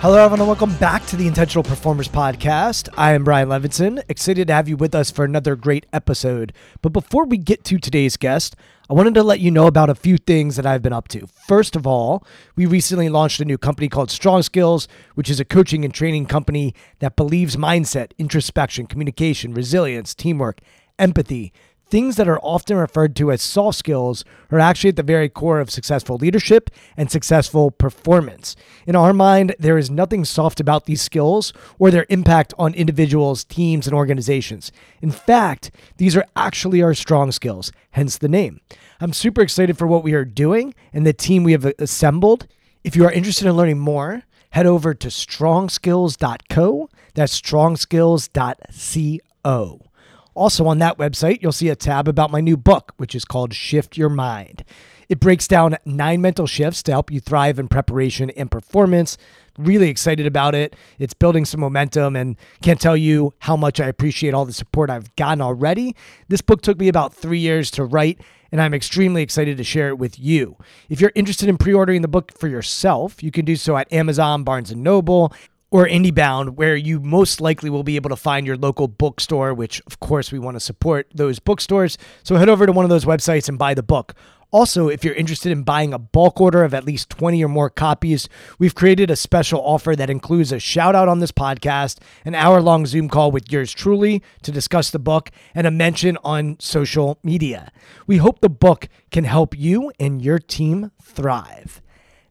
Hello, everyone, and welcome back to the Intentional Performers Podcast. I am Brian Levinson, excited to have you with us for another great episode. But before we get to today's guest, I wanted to let you know about a few things that I've been up to. First of all, we recently launched a new company called Strong Skills, which is a coaching and training company that believes mindset, introspection, communication, resilience, teamwork, empathy, things that are often referred to as soft skills are actually at the very core of successful leadership and successful performance. In our mind, there is nothing soft about these skills or their impact on individuals, teams, and organizations. In fact, these are actually our strong skills, hence the name. I'm super excited for what we are doing and the team we have assembled. If you are interested in learning more, head over to strongskills.co. That's strongskills.co. Also, on that website, you'll see a tab about my new book, which is called Shift Your Mind. It breaks down nine mental shifts to help you thrive in preparation and performance. Really excited about it. It's building some momentum and can't tell you how much I appreciate all the support I've gotten already. This book took me about three years to write, and I'm extremely excited to share it with you. If you're interested in pre ordering the book for yourself, you can do so at Amazon, Barnes and Noble, or IndieBound, where you most likely will be able to find your local bookstore, which of course we want to support those bookstores. So head over to one of those websites and buy the book. Also, if you're interested in buying a bulk order of at least 20 or more copies, we've created a special offer that includes a shout out on this podcast, an hour long Zoom call with yours truly to discuss the book, and a mention on social media. We hope the book can help you and your team thrive.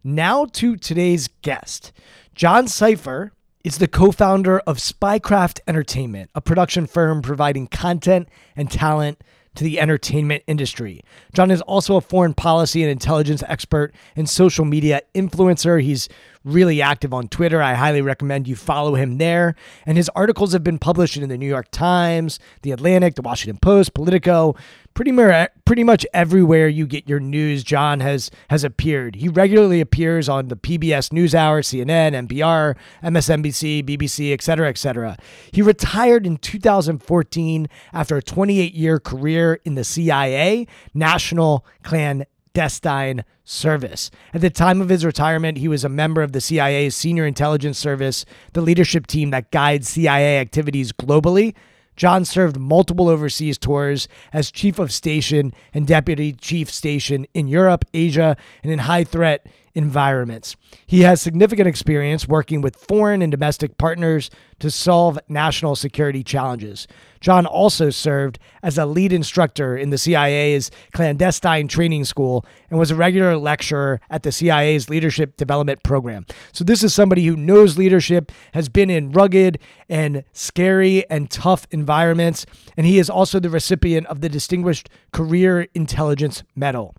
Now to today's guest. John Sipher is the co founder of Spycraft Entertainment, a production firm providing content and talent to the entertainment industry. John is also a foreign policy and intelligence expert and social media influencer. He's really active on Twitter. I highly recommend you follow him there. And his articles have been published in the New York Times, The Atlantic, The Washington Post, Politico, pretty much pretty much everywhere you get your news. John has has appeared. He regularly appears on the PBS NewsHour, CNN, NPR, MSNBC, BBC, etc., etc. He retired in 2014 after a 28 year career in the CIA, National Clandestine Service. At the time of his retirement, he was a member of the CIA's Senior Intelligence Service, the leadership team that guides CIA activities globally. John served multiple overseas tours as chief of station and deputy chief station in Europe, Asia, and in high threat environments. He has significant experience working with foreign and domestic partners to solve national security challenges. John also served as a lead instructor in the CIA's clandestine training school and was a regular lecturer at the CIA's leadership development program. So, this is somebody who knows leadership, has been in rugged and scary and tough environments, and he is also the recipient of the Distinguished Career Intelligence Medal.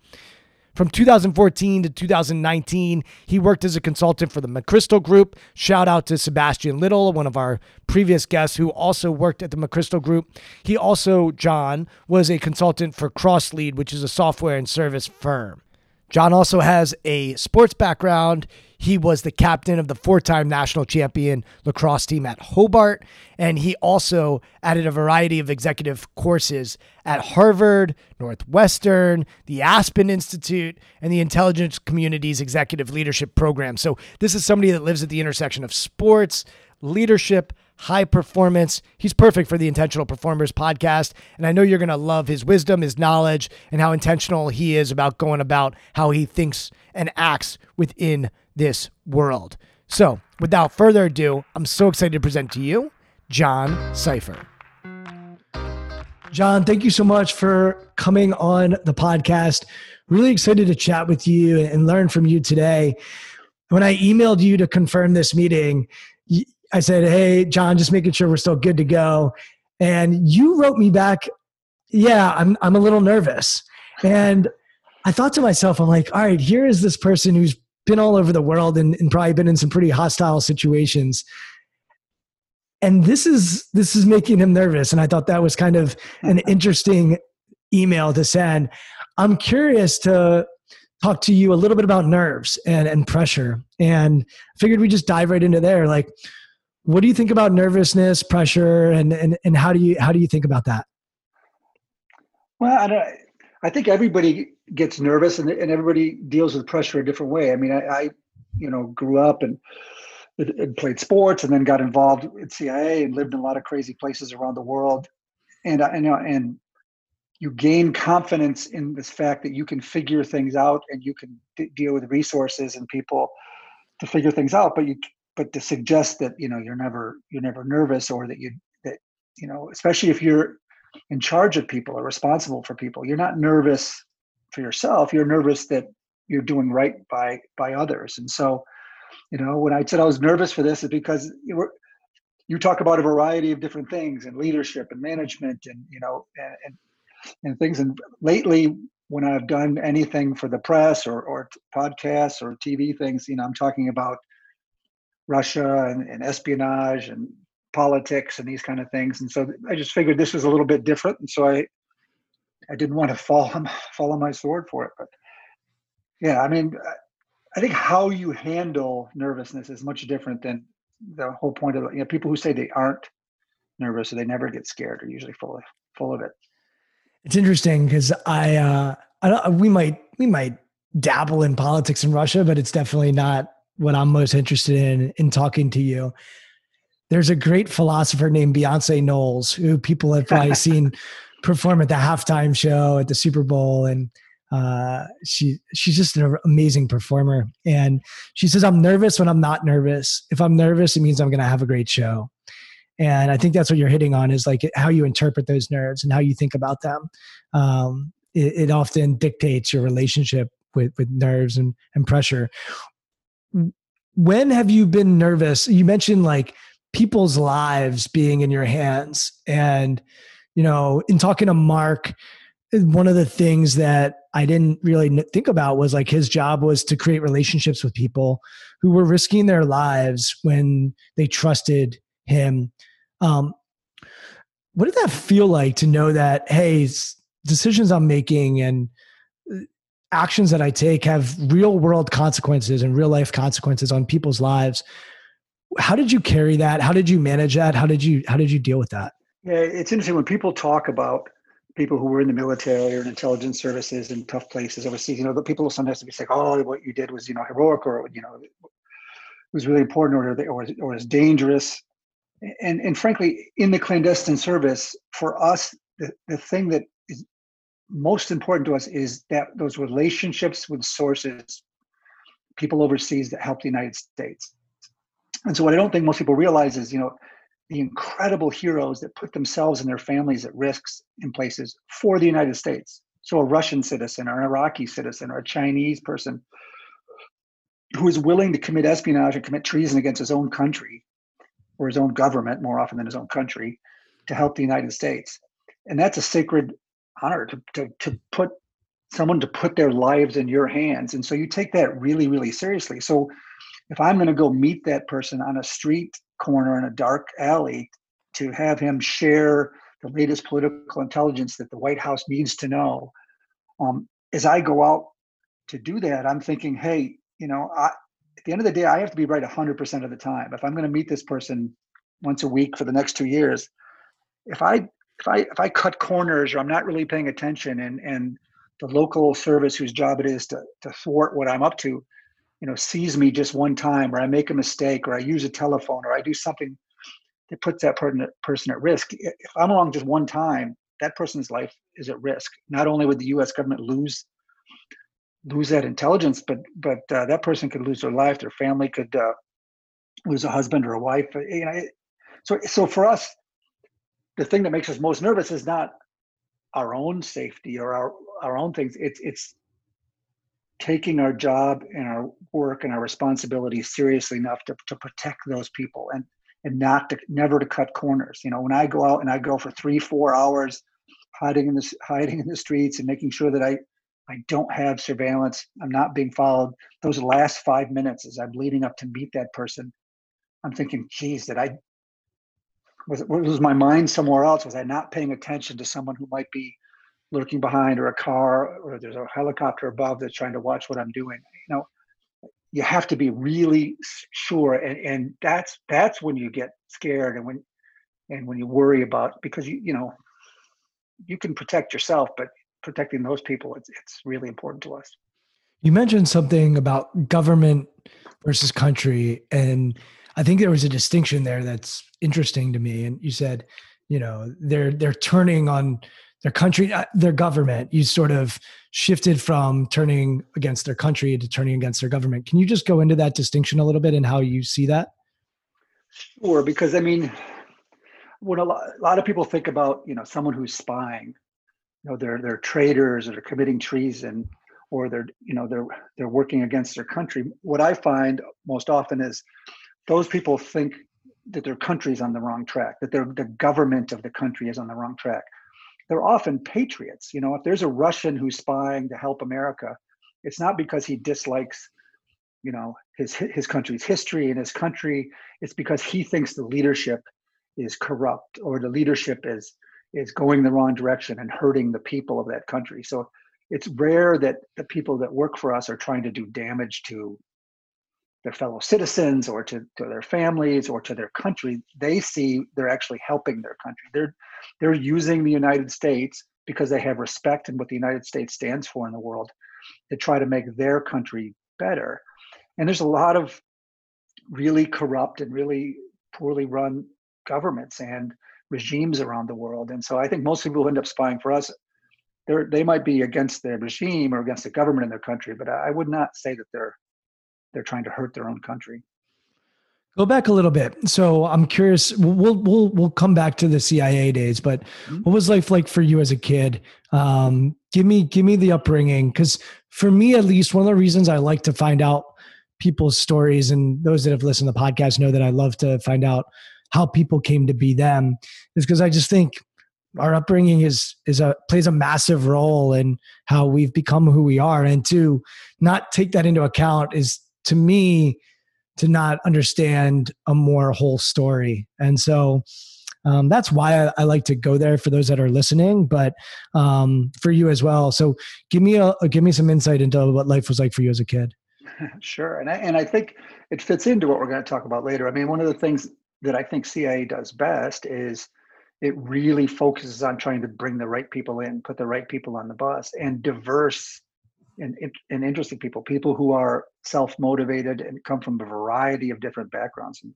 From 2014 to 2019, he worked as a consultant for the McChrystal Group. Shout out to Sebastian Little, one of our previous guests who also worked at the McChrystal Group. He also, John, was a consultant for CrossLead, which is a software and service firm. John also has a sports background. He was the captain of the four time national champion lacrosse team at Hobart. And he also added a variety of executive courses at Harvard, Northwestern, the Aspen Institute, and the Intelligence Community's Executive Leadership Program. So this is somebody that lives at the intersection of sports, leadership, high performance. He's perfect for the Intentional Performers podcast. And I know you're going to love his wisdom, his knowledge, and how intentional he is about going about how he thinks and acts within this world. So, without further ado, I'm so excited to present to you John Sipher. John, thank you so much for coming on the podcast. Really excited to chat with you and learn from you today. When I emailed you to confirm this meeting, I said, Hey, John, just making sure we're still good to go. And you wrote me back, Yeah, I'm, I'm a little nervous. And I thought to myself, I'm like, All right, here is this person who's been all over the world and, and probably been in some pretty hostile situations. And this is this is making him nervous. And i thought that was kind of an interesting email to send. I'm curious to talk to you a little bit about nerves and, and pressure. And figured we just dive right into there. Like what do you think about nervousness pressure and and, and how do you how do you think about that well i don't i think everybody gets nervous and, and everybody deals with pressure a different way i mean i, I you know grew up and and played sports and then got involved with CIA and lived in a lot of crazy places around the world. And and and you gain confidence in this fact that you can figure things out and you can d- deal with resources and people to figure things out. But you but to suggest that you know you're never you're never nervous or that you that you know especially if you're in charge of people or responsible for people, you're not nervous for yourself. You're nervous that you're doing right by by others. And so you know, when I said I was nervous for this, is because you, were, you talk about a variety of different things and leadership and management and you know and, and and things. And lately, when I've done anything for the press or or podcasts or TV things, you know, I'm talking about Russia and, and espionage and politics and these kind of things. And so I just figured this was a little bit different, and so I I didn't want to fall on my sword for it, but yeah, I mean, I think how you handle nervousness is much different than the whole point of you know people who say they aren't nervous or they never get scared are usually full of full of it. It's interesting because I, uh, I we might we might dabble in politics in Russia, but it's definitely not what I'm most interested in in talking to you. There's a great philosopher named Beyonce Knowles who people have probably seen perform at the halftime show at the Super Bowl and uh, she she's just an amazing performer. And she says i'm nervous when i'm not nervous. If i'm nervous it means i'm going to have a great show. And i think that's what you're hitting on is like how you interpret those nerves and how you think about them. Um, it, it, often dictates your relationship with with nerves and, and pressure when have you been nervous you mentioned like people's lives being in your hands and you know in talking to mark one of the things that I didn't really think about was like his job was to create relationships with people who were risking their lives when they trusted him. Um, what did that feel like to know that, hey, decisions I'm making and actions that I take have real world consequences and real life consequences on people's lives? How did you carry that? How did you manage that? How did you how did you deal with that? Yeah, it's interesting when people talk about people who were in the military or in intelligence services in tough places overseas, you know, the people sometimes be like, oh, what you did was, you know, heroic or, you know, it was really important or, or, or is dangerous. And, and frankly, in the clandestine service, for us, the, the thing that most important to us is that those relationships with sources, people overseas that help the United States. And so what I don't think most people realize is, you know, the incredible heroes that put themselves and their families at risks in places for the United States. So a Russian citizen or an Iraqi citizen or a Chinese person who is willing to commit espionage and commit treason against his own country or his own government more often than his own country to help the United States. And that's a sacred honor to, to, to put someone to put their lives in your hands. And so you take that really, really seriously. So if I'm going to go meet that person on a street corner in a dark alley to have him share the latest political intelligence that the White House needs to know. Um, as I go out to do that, I'm thinking, hey, you know, I, at the end of the day, I have to be right 100% of the time. If I'm going to meet this person once a week for the next two years, if I if I if I cut corners or I'm not really paying attention, and and the local service whose job it is to to thwart what I'm up to, you know, sees me just one time, or I make a mistake, or I use a telephone, or I do something that puts that person at risk. If I'm wrong just one time, that person's life is at risk. Not only would the U.S. government lose lose that intelligence, but but uh, that person could lose their life. Their family could uh, lose a husband or a wife. You know, so so for us, the thing that makes us most nervous is not our own safety or our our own things. It's it's taking our job and our work and our responsibility seriously enough to, to protect those people and and not to never to cut corners. You know, when I go out and I go for three, four hours hiding in the hiding in the streets and making sure that I I don't have surveillance, I'm not being followed. Those last five minutes as I'm leading up to meet that person, I'm thinking, geez, did I was was my mind somewhere else? Was I not paying attention to someone who might be lurking behind or a car or there's a helicopter above that's trying to watch what I'm doing? You know, you have to be really sure and, and that's that's when you get scared and when and when you worry about because you you know you can protect yourself but protecting those people it's it's really important to us you mentioned something about government versus country and i think there was a distinction there that's interesting to me and you said you know they're they're turning on their country, uh, their government. You sort of shifted from turning against their country to turning against their government. Can you just go into that distinction a little bit and how you see that? Sure, because I mean, when a lot, a lot of people think about you know someone who's spying, you know they're they're traitors or they're committing treason or they're you know they're they're working against their country. What I find most often is those people think that their country's on the wrong track, that their the government of the country is on the wrong track they're often patriots. You know, if there's a Russian who's spying to help America, it's not because he dislikes, you know, his his country's history and his country. It's because he thinks the leadership is corrupt or the leadership is is going the wrong direction and hurting the people of that country. So it's rare that the people that work for us are trying to do damage to their fellow citizens or to, to their families or to their country they see they're actually helping their country. They're they're using the united states because they have respect in what the united states stands for in the world to try to make their country better. And there's a lot of really corrupt and really poorly run governments and regimes around the world. And so i think most people who end up spying for us they're, they might be against the regime or against the government in their country but i would not say that they're they're trying to hurt their own country. Go back a little bit. So I'm curious. We'll we'll we'll come back to the CIA days, but mm-hmm. what was life like for you as a kid? Um, give me give me the upbringing, because for me at least, one of the reasons I like to find out people's stories, and those that have listened to the podcast know that I love to find out how people came to be them, is because I just think our upbringing is is a plays a massive role in how we've become who we are, and to not take that into account is to me to not understand a more whole story. And so um, that's why I, I, like to go there for those that are listening, but um, for you as well. So give me a, give me some insight into what life was like for you as a kid. Sure, and I, and I think it fits into what we're going to talk about later. I mean, one of the things that I think CIA does best is it really focuses on trying to bring the right people in, put the right people on the bus, and diverse and, and interesting people, people who are self-motivated and come from a variety of different backgrounds and,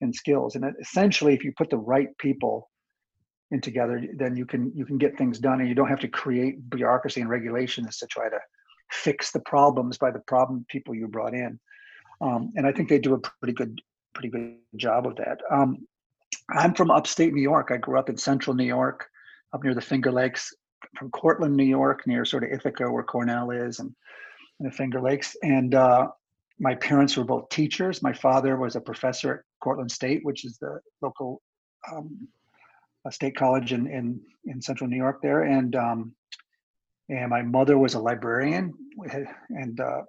and skills. And essentially, if you put the right people in together, then you can you can get things done, and you don't have to create bureaucracy and regulations to try to fix the problems by the problem people you brought in. Um, and I think they do a pretty good pretty good job of that. Um, I'm from upstate New York. I grew up in central New York, up near the Finger Lakes from Cortland, New York, near sort of Ithaca, where Cornell is, and, and the Finger Lakes. And uh, my parents were both teachers. My father was a professor at Cortland State, which is the local um, state college in, in in central New York there, and um, and my mother was a librarian and uh,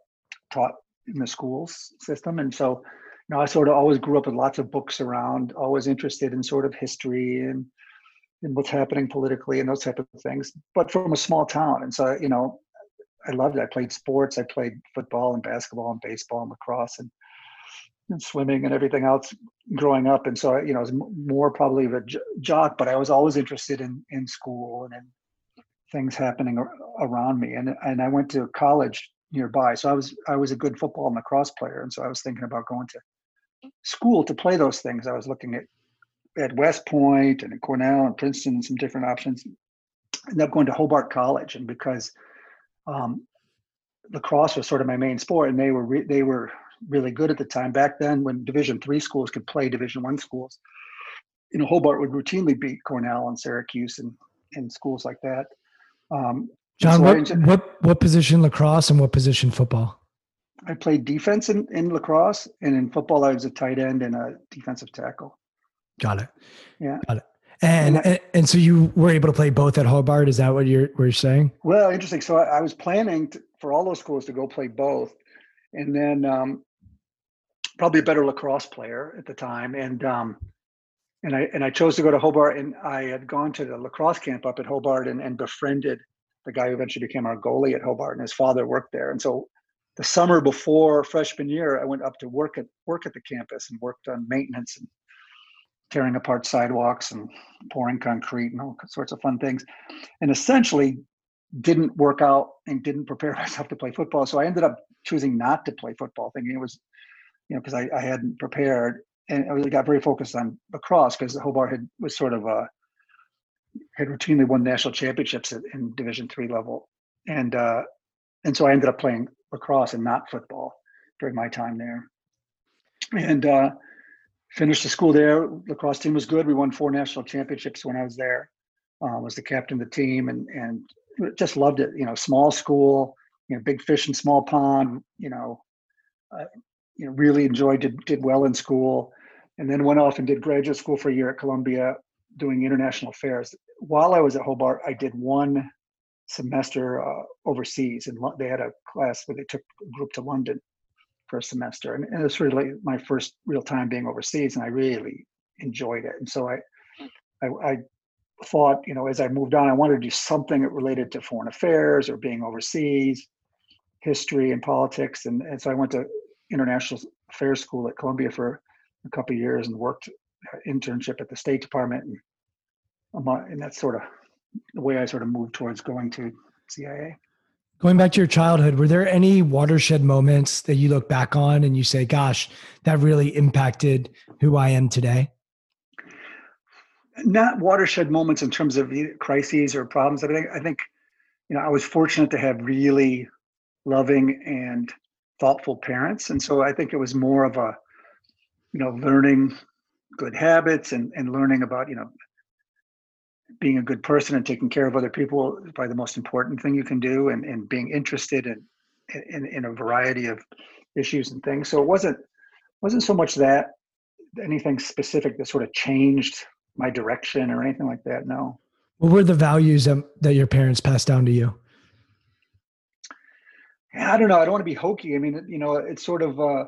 taught in the schools system, and so you know I sort of always grew up with lots of books around, always interested in sort of history and and what's happening politically and those type of things, but from a small town. And so, you know, I loved it. I played sports. I played football and basketball and baseball and lacrosse and, and swimming and everything else growing up. And so, you know, I was more probably of a jock, but I was always interested in, in school and in things happening around me. And, and I went to college nearby. So I was, I was a good football and lacrosse player. And so I was thinking about going to school to play those things. I was looking at, at West Point and at Cornell and Princeton and some different options. Ended up going to Hobart College. And because um, lacrosse was sort of my main sport, and they were re- they were really good at the time. Back then, when Division three schools could play Division one schools, you know, Hobart would routinely beat Cornell and Syracuse and and schools like that. Um, John, so what, what what position lacrosse and what position football? I played defense in, in lacrosse, and in football, I was a tight end and a defensive tackle. Got it. Yeah. Got it. And, and, and so you were able to play both at Hobart. Is that what you're what you're saying? Well, interesting. So I, I was planning to, for all those schools to go play both, and then um, probably a better lacrosse player at the time, and um, and I and I chose to go to Hobart, and I had gone to the lacrosse camp up at Hobart and, and befriended the guy who eventually became our goalie at Hobart, and his father worked there, and so the summer before freshman year, I went up to work at work at the campus and worked on maintenance and tearing apart sidewalks and pouring concrete and all sorts of fun things. And essentially didn't work out and didn't prepare myself to play football. So I ended up choosing not to play football, thinking it was, you know, because I, I hadn't prepared. And I really got very focused on lacrosse because Hobart had was sort of a had routinely won national championships at, in Division three level, and uh, and so I ended up playing lacrosse and not football during my time there. And uh, finished the school there. The lacrosse team was good. We won four national championships when I was there. Uh, was the captain of the team and and just loved it. You know, small school, you know, big fish in small pond. You know, uh, you know, really enjoyed did did well in school, and then went off and did graduate school for a year at Columbia, doing international affairs. While I was at Hobart, I did one semester uh, overseas, and they had a class where they took a group to London for a semester, and, and it was really my first real time being overseas, and I really enjoyed it. And so I, I, I thought, you know, as I moved on, I wanted to do something related to foreign affairs or being overseas, history and politics, and, and so I went to international affairs school at Columbia for a couple years and worked uh, internship at the State Department, and, and that's sort of the way I sort of moved towards going to CIA. Going back to your childhood, were there any watershed moments that you look back on and you say, gosh, that really impacted who I am today? Not watershed moments in terms of crises or problems. I think, I think, you know, I was fortunate to have really loving and thoughtful parents. And so I think it was more of a, you know, learning good habits and, and learning about, you know, being a good person and taking care of other people is probably the most important thing you can do and, and being interested in, in in a variety of issues and things. So it wasn't wasn't so much that anything specific that sort of changed my direction or anything like that no. What were the values that, that your parents passed down to you? I don't know. I don't want to be hokey. I mean you know it's sort of uh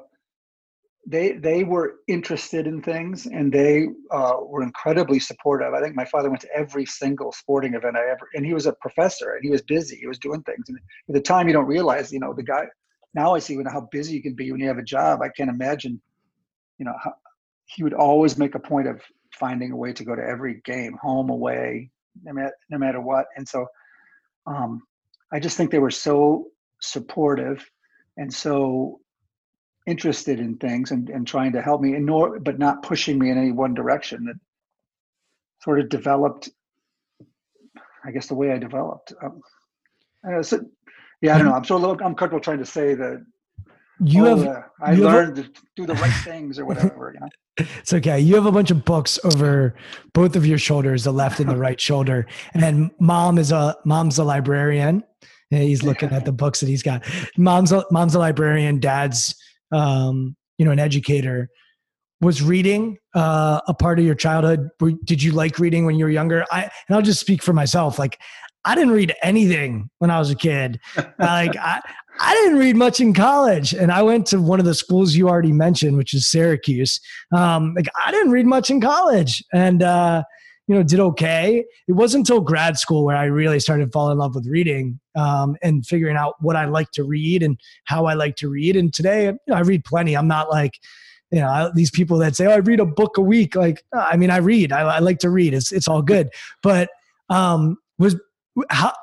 they they were interested in things and they uh, were incredibly supportive. I think my father went to every single sporting event I ever, and he was a professor and he was busy. He was doing things, and at the time you don't realize, you know, the guy. Now I see how busy you can be when you have a job. I can't imagine, you know, how, he would always make a point of finding a way to go to every game, home, away, no matter, no matter what. And so, um, I just think they were so supportive and so interested in things and, and trying to help me and nor but not pushing me in any one direction. That sort of developed i guess the way i developed. Um, I so, yeah i don't know. I'm so I'm uncomfortable trying to say that you oh, have uh, i you learned a, to do the right things or whatever you know? It's okay. You have a bunch of books over both of your shoulders the left and the right shoulder and mom is a mom's a librarian. He's looking at the books that he's got. Mom's a, mom's a librarian. Dad's um, you know, an educator, was reading uh, a part of your childhood? Did you like reading when you were younger? I and I'll just speak for myself. Like, I didn't read anything when I was a kid. like, I I didn't read much in college, and I went to one of the schools you already mentioned, which is Syracuse. Um, like, I didn't read much in college, and uh, you know, did okay. It wasn't until grad school where I really started falling in love with reading um, and figuring out what I like to read and how I like to read. And today, you know, I read plenty. I'm not like, you know, these people that say, "Oh, I read a book a week." Like, I mean, I read. I, I like to read. It's it's all good. But um, was how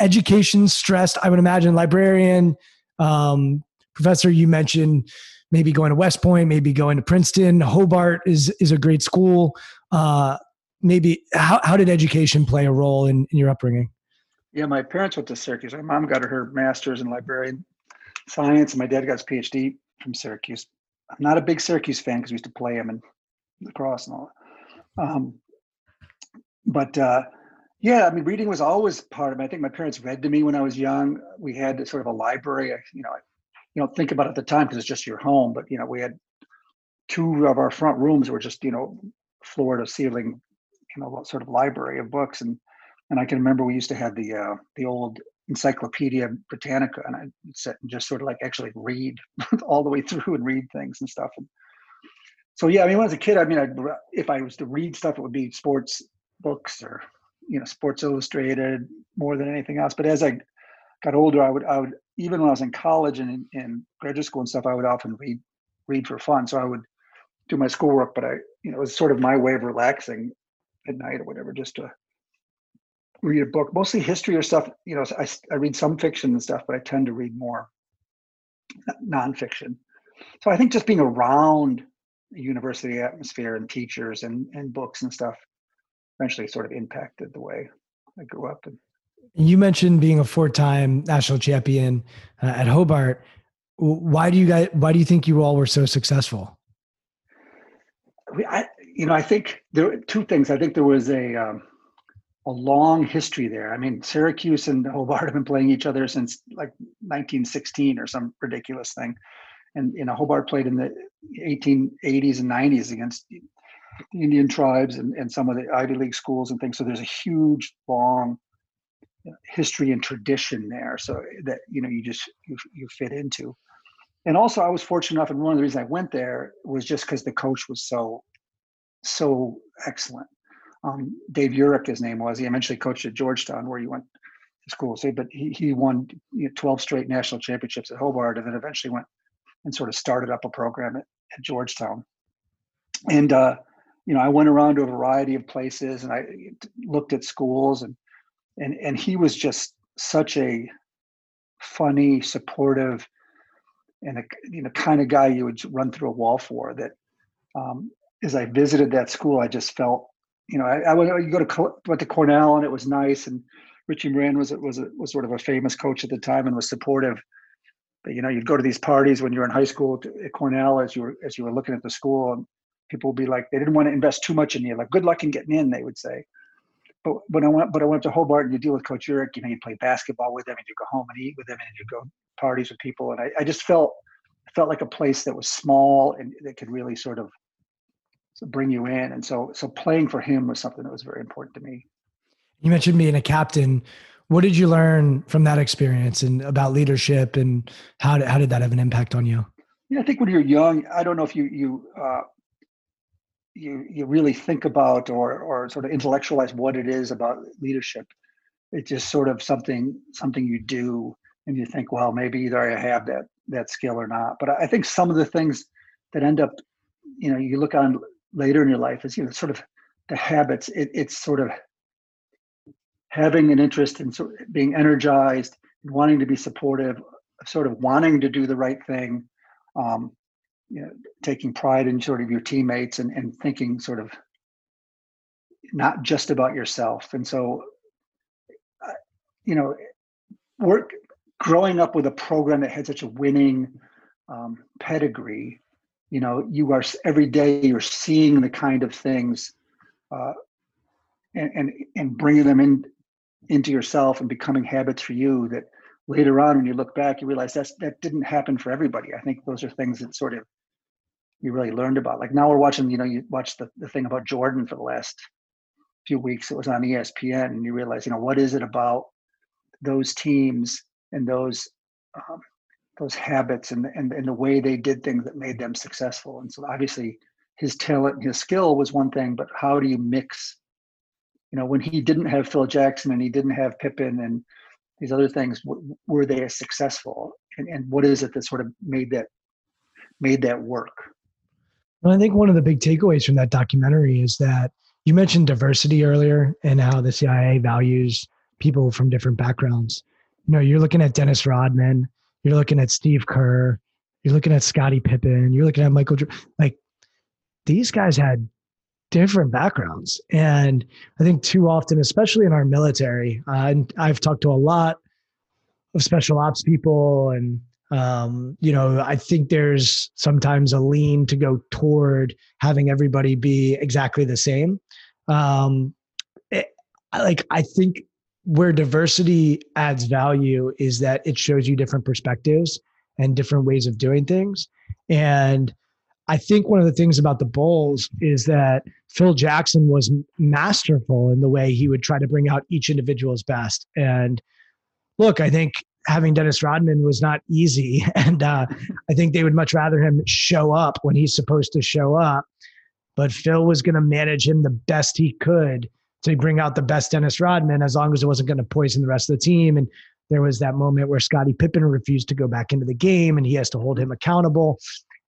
education stressed? I would imagine librarian, um, professor. You mentioned maybe going to West Point, maybe going to Princeton. Hobart is is a great school. Uh, maybe how how did education play a role in, in your upbringing? Yeah, my parents went to Syracuse. My mom got her master's in librarian science, and my dad got his PhD from Syracuse. I'm not a big Syracuse fan because we used to play him in lacrosse and all. Um, but uh, yeah, I mean, reading was always part of it. I think my parents read to me when I was young. We had sort of a library. You know, you don't think about it at the time because it's just your home. But you know, we had two of our front rooms were just you know floor to ceiling, you know, sort of library of books. And and I can remember we used to have the uh, the old Encyclopedia Britannica, and I'd sit and just sort of like actually read all the way through and read things and stuff. And so yeah, I mean, when I was a kid, I mean, I'd, if I was to read stuff, it would be sports books or you know, Sports Illustrated more than anything else. But as I got older, I would I would even when I was in college and in graduate school and stuff, I would often read read for fun. So I would do my schoolwork, but I you know it was sort of my way of relaxing at night or whatever, just to read a book, mostly history or stuff. You know, I, I read some fiction and stuff, but I tend to read more nonfiction. So I think just being around the university atmosphere and teachers and, and books and stuff eventually sort of impacted the way I grew up. And you mentioned being a four-time national champion uh, at Hobart. Why do you guys? Why do you think you all were so successful? I, you know, I think there were two things. I think there was a um, a long history there. I mean, Syracuse and Hobart have been playing each other since like 1916 or some ridiculous thing. And you know, Hobart played in the 1880s and 90s against Indian tribes and, and some of the Ivy League schools and things. So there's a huge, long history and tradition there. So that you know, you just you, you fit into. And also, I was fortunate enough, and one of the reasons I went there was just because the coach was so so excellent um, Dave Urick, his name was. He eventually coached at Georgetown, where he went to school. So, but he, he won you know, 12 straight national championships at Hobart, and then eventually went and sort of started up a program at, at Georgetown. And uh, you know, I went around to a variety of places, and I looked at schools, and and and he was just such a funny, supportive, and a you know kind of guy you would run through a wall for. That um, as I visited that school, I just felt you know, I, I went, you go to went to Cornell and it was nice, and Richie Moran was was a, was sort of a famous coach at the time and was supportive. But you know, you'd go to these parties when you were in high school at Cornell as you were as you were looking at the school, and people would be like, they didn't want to invest too much in you. Like, good luck in getting in, they would say. But when I went, but I went to Hobart and you deal with Coach Urick, you know, you play basketball with them and you go home and eat with them and you go parties with people, and I, I just felt felt like a place that was small and that could really sort of bring you in. And so, so playing for him was something that was very important to me. You mentioned being a captain. What did you learn from that experience and about leadership and how did, how did that have an impact on you? Yeah, I think when you're young, I don't know if you, you, uh, you, you really think about or, or sort of intellectualize what it is about leadership. It's just sort of something, something you do and you think, well, maybe either I have that, that skill or not. But I think some of the things that end up, you know, you look on later in your life is you know sort of the habits. It, it's sort of having an interest in sort of being energized wanting to be supportive sort of wanting to do the right thing um, you know taking pride in sort of your teammates and, and thinking sort of not just about yourself. And so uh, you know work growing up with a program that had such a winning um, pedigree you know you are every day you're seeing the kind of things uh, and, and and bringing them in into yourself and becoming habits for you that later on when you look back you realize that's that didn't happen for everybody. I think those are things that sort of you really learned about. Like now we're watching you know you watch the, the thing about jordan for the last few weeks it was on espn and you realize you know what is it about those teams and those um, those habits and, and, and the way they did things that made them successful. And so obviously his talent and his skill was one thing, but how do you mix you know, when he didn't have Phil Jackson and he didn't have Pippen and these other things, w- were they as successful? And, and what is it that sort of made that made that work? Well, I think one of the big takeaways from that documentary is that you mentioned diversity earlier and how the CIA values people from different backgrounds. You know, you're looking at Dennis Rodman, you're looking at Steve Kerr, you're looking at Scottie Pippen, you're looking at Michael. Like these guys had different backgrounds. And I think too often, especially in our military, uh, and I've talked to a lot of special ops people, and um, you know, I think there's sometimes a lean to go toward having everybody be exactly the same. Um, it, like I think where diversity adds value is that it shows you different perspectives and different ways of doing things. And I think one of the things about the Bulls is that Phil Jackson was masterful in the way he would try to bring out each individual's best. And look, I think having Dennis Rodman was not easy. And uh, I think they would much rather him show up when he's supposed to show up. But Phil was going to manage him the best he could to bring out the best Dennis Rodman as long as it wasn't going to poison the rest of the team. And there was that moment where Scottie Pippen refused to go back into the game and he has to hold him accountable.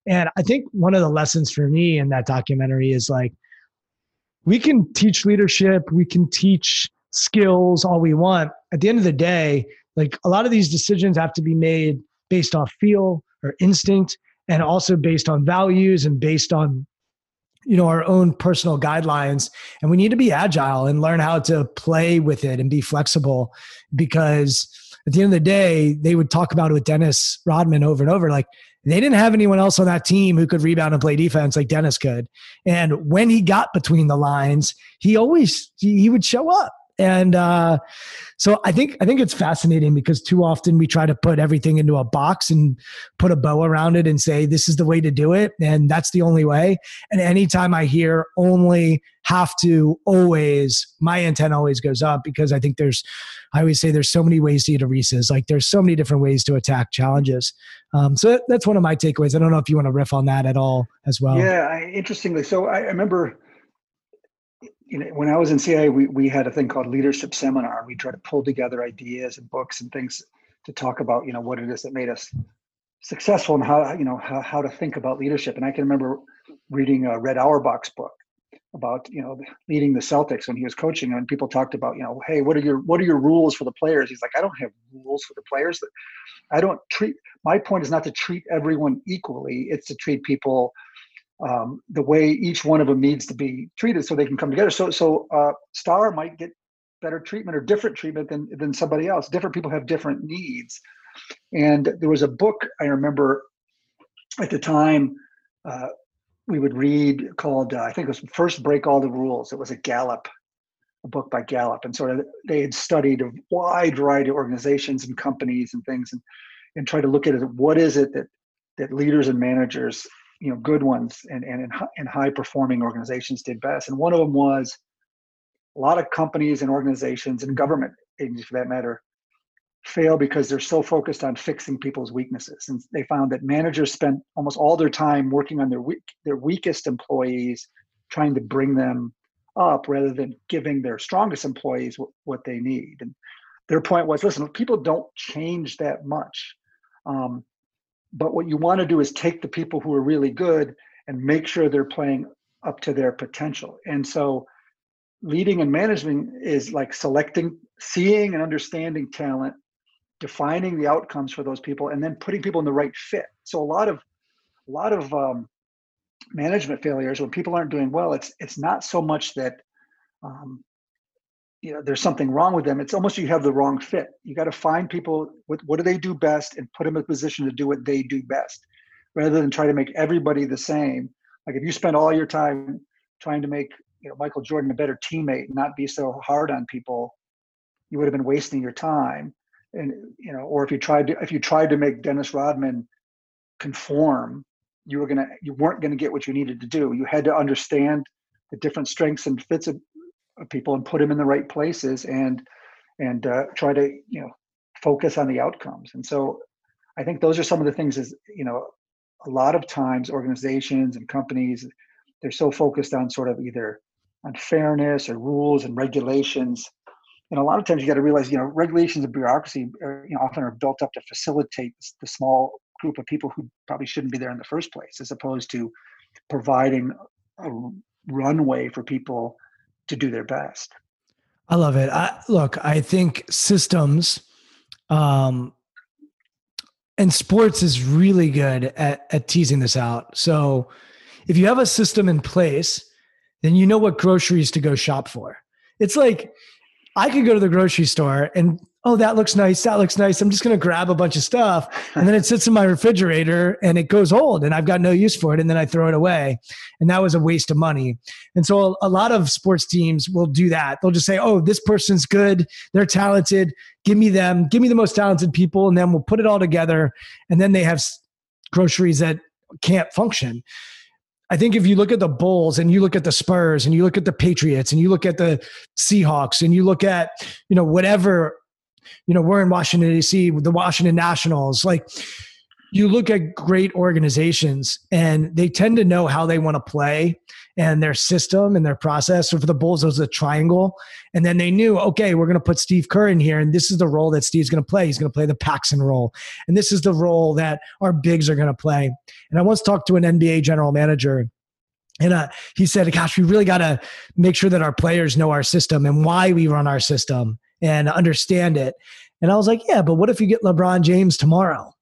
And I think one of the lessons for me in that documentary is like, we can teach leadership, we can teach skills all we want. At the end of the day, like a lot of these decisions have to be made based off feel or instinct and also based on values and based on you know our own personal guidelines and we need to be agile and learn how to play with it and be flexible because at the end of the day they would talk about it with dennis rodman over and over like they didn't have anyone else on that team who could rebound and play defense like Dennis could. And when he got between the lines, he always he would show up. And uh, so I think I think it's fascinating because too often we try to put everything into a box and put a bow around it and say this is the way to do it and that's the only way. And anytime I hear only have to always my antenna always goes up because I think there's I always say there's so many ways to eat a Reese's. Like there's so many different ways to attack challenges. Um, so that's one of my takeaways. I don't know if you want to riff on that at all as well. Yeah, I, interestingly, so I, I remember you know, when I was in CIA, we, we had a thing called leadership seminar. We try to pull together ideas and books and things to talk about, you know, what it is that made us successful and how, you know, how, how to think about leadership. And I can remember reading a Red Auerbach's book about, you know, leading the Celtics when he was coaching and people talked about, you know, hey, what are your, what are your rules for the players? He's like, I don't have rules for the players. I don't treat, my point is not to treat everyone equally. It's to treat people um, the way each one of them needs to be treated so they can come together. So so uh, star might get better treatment or different treatment than than somebody else. Different people have different needs. And there was a book I remember at the time uh, we would read called uh, I think it was First Break All the Rules. It was a Gallup, a book by Gallup, and sort of they had studied a wide variety of organizations and companies and things, and and try to look at it. What is it that that leaders and managers you know good ones and and and, high performing organizations did best. And one of them was a lot of companies and organizations and government agencies for that matter fail because they're so focused on fixing people's weaknesses. And they found that managers spent almost all their time working on their weak, their weakest employees trying to bring them up rather than giving their strongest employees what, what they need. And their point was listen people don't change that much. Um, but what you want to do is take the people who are really good and make sure they're playing up to their potential. And so leading and management is like selecting, seeing and understanding talent, defining the outcomes for those people, and then putting people in the right fit. So a lot of a lot of um, management failures when people aren't doing well, it's it's not so much that um, you know there's something wrong with them. It's almost you have the wrong fit. You got to find people what, what do they do best and put them in a position to do what they do best rather than try to make everybody the same. Like if you spend all your time trying to make you know michael jordan a better teammate not be so hard on people you would have been wasting your time. And you know or if you tried to if you tried to make dennis rodman conform you were gonna you weren't gonna get what you needed to do. You had to understand the different strengths and fits of people and put them in the right places and and uh, try to you know focus on the outcomes and so i think those are some of the things is you know a lot of times organizations and companies they're so focused on sort of either on fairness or rules and regulations. And a lot of times you got to realize, you know, regulations and bureaucracy are, you know, often are built up to facilitate the small group of people who probably shouldn't be there in the first place, as opposed to providing a runway for people to do their best. I love it. I, look, I think systems um, and sports is really good at, at teasing this out. So if you have a system in place, then you know what groceries to go shop for. It's like I could go to the grocery store and oh, that looks nice. That looks nice. I'm just going to grab a bunch of stuff. And then it sits in my refrigerator and it goes old and I've got no use for it. And then I throw it away. And that was a waste of money. And so a lot of sports teams will do that. They'll just say, oh, this person's good. They're talented. Give me them. Give me the most talented people. And then we'll put it all together. And then they have groceries that can't function. I think if you look at the Bulls and you look at the Spurs and you look at the Patriots and you look at the Seahawks and you look at, you know, whatever you know, we're in Washington, D.C., the Washington Nationals. Like, you look at great organizations and they tend to know how they want to play and their system and their process. So for the Bulls, it was a triangle. And then they knew, okay, we're going to put Steve Kerr in here. And this is the role that Steve's going to play. He's going to play the Paxson role. And this is the role that our bigs are going to play. And I once talked to an NBA general manager and uh, he said, gosh, we really got to make sure that our players know our system and why we run our system and understand it. And I was like, yeah, but what if you get LeBron James tomorrow?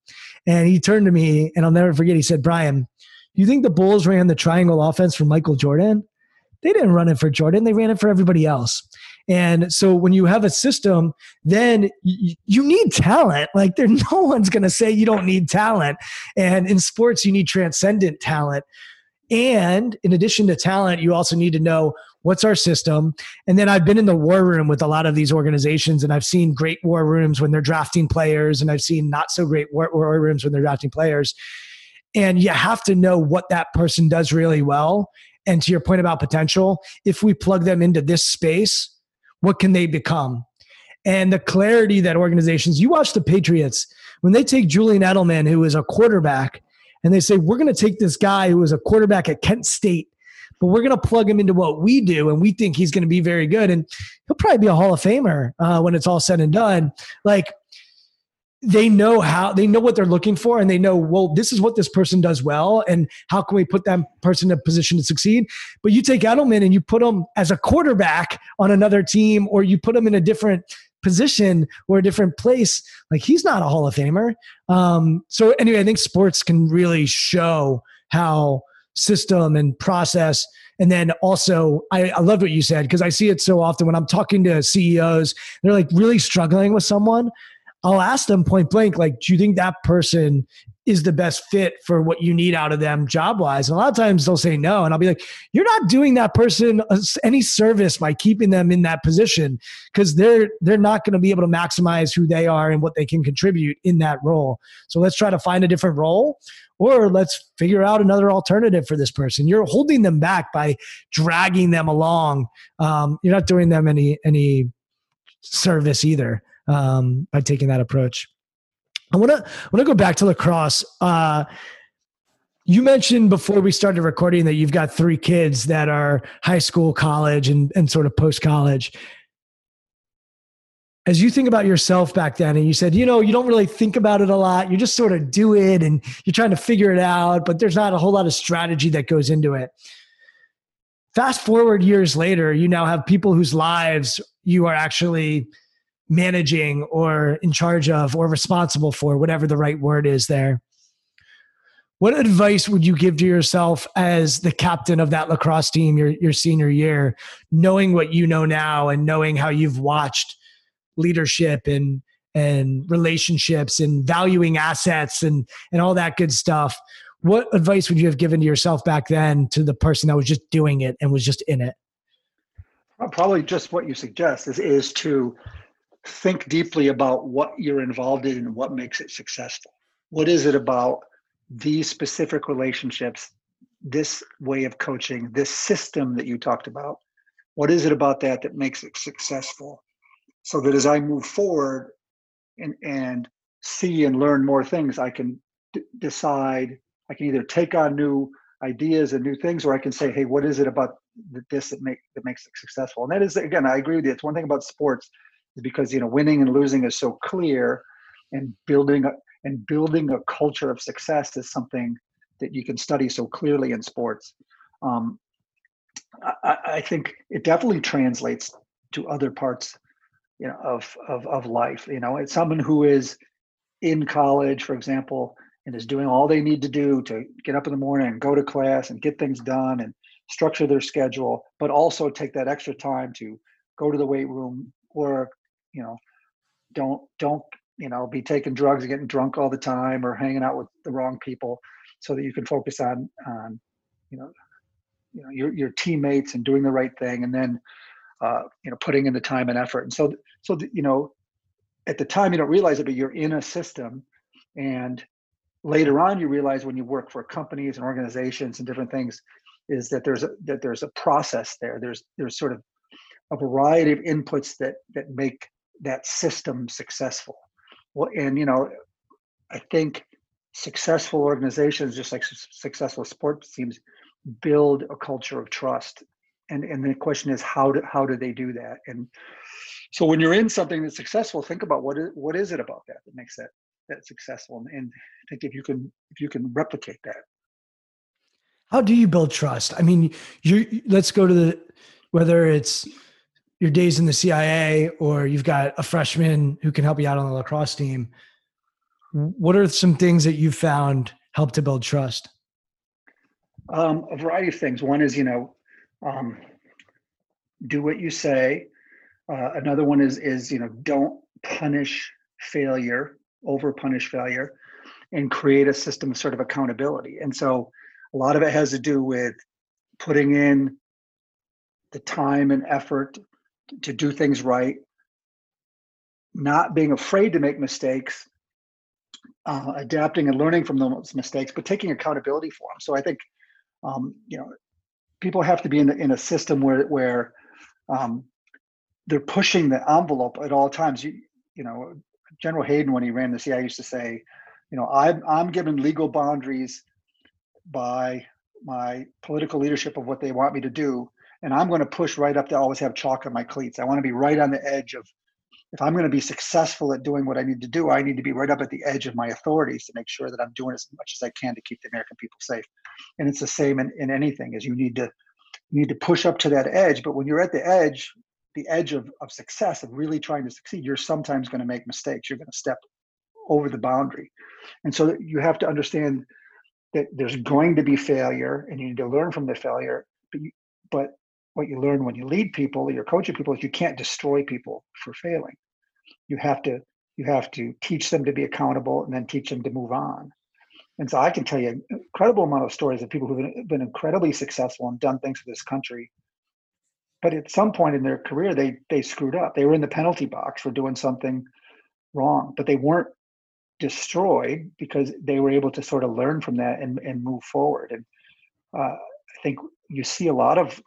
And he turned to me and I'll never forget. He said, Brian, you think the Bulls ran the triangle offense for Michael Jordan? They didn't run it for Jordan, they ran it for everybody else. And so when you have a system, then you, you need talent. Like there, no one's going to say you don't need talent. And in sports, you need transcendent talent. And in addition to talent, you also need to know what's our system? And then i've been in the war room with a lot of these organizations and i've seen great war rooms when they're drafting players and i've seen not so great war, war rooms when they're drafting players. And you have to know what that person does really well. And to your point about potential if we plug them into this space what can they become? And the clarity that organizations you watch the patriots when they take julian edelman who is a quarterback and they say we're going to take this guy who was a quarterback at kent state but we're going to plug him into what we do, and we think he's going to be very good, and he'll probably be a Hall of Famer uh, when it's all said and done. Like they know how they know what they're looking for and they know well this is what this person does well and how can we put that person in a position to succeed but you take edelman and you put him as a quarterback on another team or you put him in a different position or a different place like he's not a hall of famer um, so anyway i think sports can really show how system and process. And then also, I, I loved what you said because I see it so often when I'm talking to CEOs, they're like really struggling with someone. I'll ask them point blank, like, do you think that person is the best fit for what you need out of them job wise. And a lot of times they'll say no. And I'll be like, you're not doing that person any service by keeping them in that position because they're, they're not going to be able to maximize who they are and what they can contribute in that role. So let's try to find a different role or let's figure out another alternative for this person. You're holding them back by dragging them along. Um, you're not doing them any, any service either um, by taking that approach. I want to want to go back to lacrosse. Uh, you mentioned before we started recording that you've got three kids that are high school, college, and and sort of post college. As you think about yourself back then, and you said, you know, you don't really think about it a lot. You just sort of do it, and you're trying to figure it out, but there's not a whole lot of strategy that goes into it. Fast forward years later, you now have people whose lives you are actually managing or in charge of or responsible for, whatever the right word is there. What advice would you give to yourself as the captain of that lacrosse team your, your senior year, knowing what you know now and knowing how you've watched leadership and and relationships and valuing assets and and all that good stuff? What advice would you have given to yourself back then to the person that was just doing it and was just in it? Probably just what you suggest is is to think deeply about what you're involved in and what makes it successful. What is it about these specific relationships, this way of coaching, this system that you talked about? What is it about that that makes it successful? So that as I move forward and, and see and learn more things, I can d- decide, I can either take on new ideas and new things, or I can say, hey, what is it about this that make that makes it successful? And that is again, I agree with you. It's one thing about sports is because you know winning and losing is so clear, and building a, and building a culture of success is something that you can study so clearly in sports. Um, I, I think it definitely translates to other parts you know of of of life you know it's someone who is in college for example and is doing all they need to do to get up in the morning and go to class and get things done and structure their schedule but also take that extra time to go to the weight room or you know don't don't you know be taking drugs and getting drunk all the time or hanging out with the wrong people so that you can focus on on you know you know your your teammates and doing the right thing. And then uh, you know putting in the time and effort. And so so you know at the time you don't realize it but you're in a system and later on you realize when you work for companies and organizations and different things is that there's a that there's a process there. There's there's sort of a variety of inputs that that make that system successful. Well and you know i think successful organizations just like successful sports teams build a culture of trust and and the question is how do how do they do that? And so when you're in something that's successful think about what is what is it about that that makes that that successful? And, and i think if you can if you can replicate that. How do you build trust? I mean you let's go to the whether it's your days in the cia or you've got a freshman who can help you out on the lacrosse team. What are some things that you found help to build trust? Um, a variety of things. One is, you know, um, do what you say. Uh, another one is is you know don't punish failure, over punish failure, and create a system of sort of accountability. And so a lot of it has to do with putting in the time and effort to do things right, not being afraid to make mistakes, uh, adapting and learning from those mistakes, but taking accountability for them. So I think um, you know, people have to be in, in a system where where um, they're pushing the envelope at all times. You you know, General Hayden when he ran the CIA used to say, you know, I'm I'm given legal boundaries by my political leadership of what they want me to do, and I'm going to push right up to always have chalk on my cleats. I want to be right on the edge of if I'm going to be successful at doing what I need to do, I need to be right up at the edge of my authorities to make sure that I'm doing as much as I can to keep the American people safe. And it's the same in, in anything is you need to you need to push up to that edge. But when you're at the edge, the edge of, of success, of really trying to succeed, you're sometimes going to make mistakes. You're going to step over the boundary. And so you have to understand that there's going to be failure and you need to learn from the failure. But you, but what you learn when you lead people, you're coaching people, is you can't destroy people for failing. You have to you have to teach them to be accountable and then teach them to move on. And so I can tell you an incredible amount of stories of people who've been, incredibly successful and done things for this country. But at some point in their career, they they screwed up. They were in the penalty box for doing something wrong, but they weren't destroyed because they were able to sort of learn from that and, and move forward. And uh, I think you see a lot of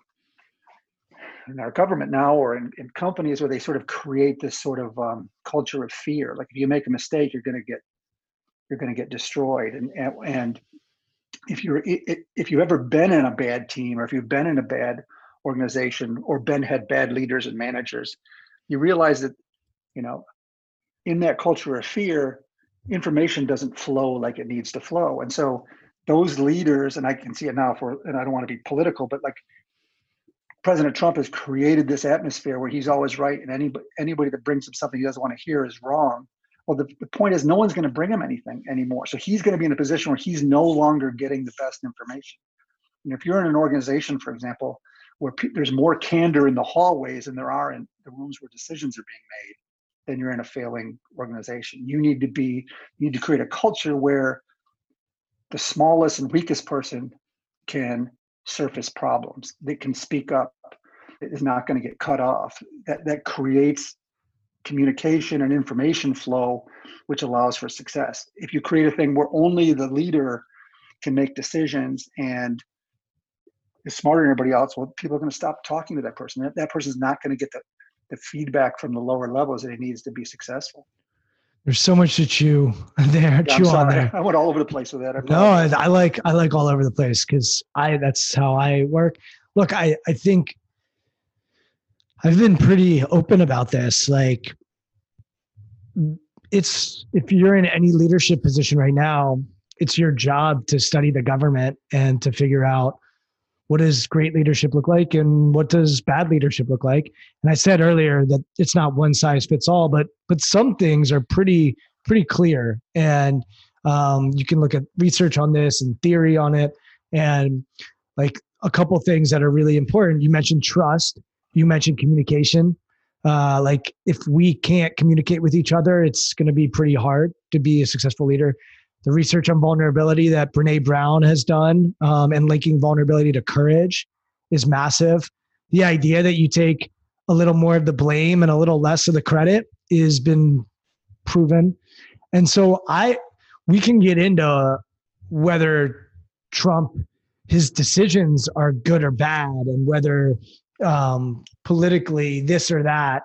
in our government now or in, in companies where they sort of create this sort of um, culture of fear. Like if you make a mistake, you're going to get you're going to get destroyed. And and if you're if you've ever been in a bad team or if you've been in a bad organization or been had bad leaders and managers, you realize that you know in that culture of fear, information doesn't flow like it needs to flow. And so those leaders, and I can see it now for, and I don't want to be political, but like President Trump has created this atmosphere where he's always right, and anybody anybody that brings him something he doesn't want to hear is wrong. Well, the, the point is, no one's going to bring him anything anymore. So he's going to be in a position where he's no longer getting the best information. And if you're in an organization, for example, where pe- there's more candor in the hallways than there are in the rooms where decisions are being made, then you're in a failing organization. You need to be, you need to create a culture where the smallest and weakest person can surface problems that can speak up is not going to get cut off that that creates communication and information flow which allows for success if you create a thing where only the leader can make decisions and is smarter than everybody else well people are going to stop talking to that person that, that person is not going to get the, the feedback from the lower levels that it needs to be successful There's so much to chew there, Yeah, chew I'm on there. I went all over the place with that. I No, I. I like I like all over the place because I that's how I work. Look, I I think I've been pretty open about this. Like, it's if you're in any leadership position right now, it's your job to study the government and to figure out what does great leadership look like and what does bad leadership look like. And I said earlier that it's not one size fits all, but but some things are pretty pretty clear and um, you can look at research on this and theory on it and like a couple things that are really important you mentioned trust you mentioned communication uh, like if we can't communicate with each other it's going to be pretty hard to be a successful leader. The research on vulnerability that brene brown has done um, and linking vulnerability to courage is massive. The idea that you take a little more of the blame and a little less of the credit is been proven. And so I we can get into whether Trump his decisions are good or bad and whether um, politically this or that.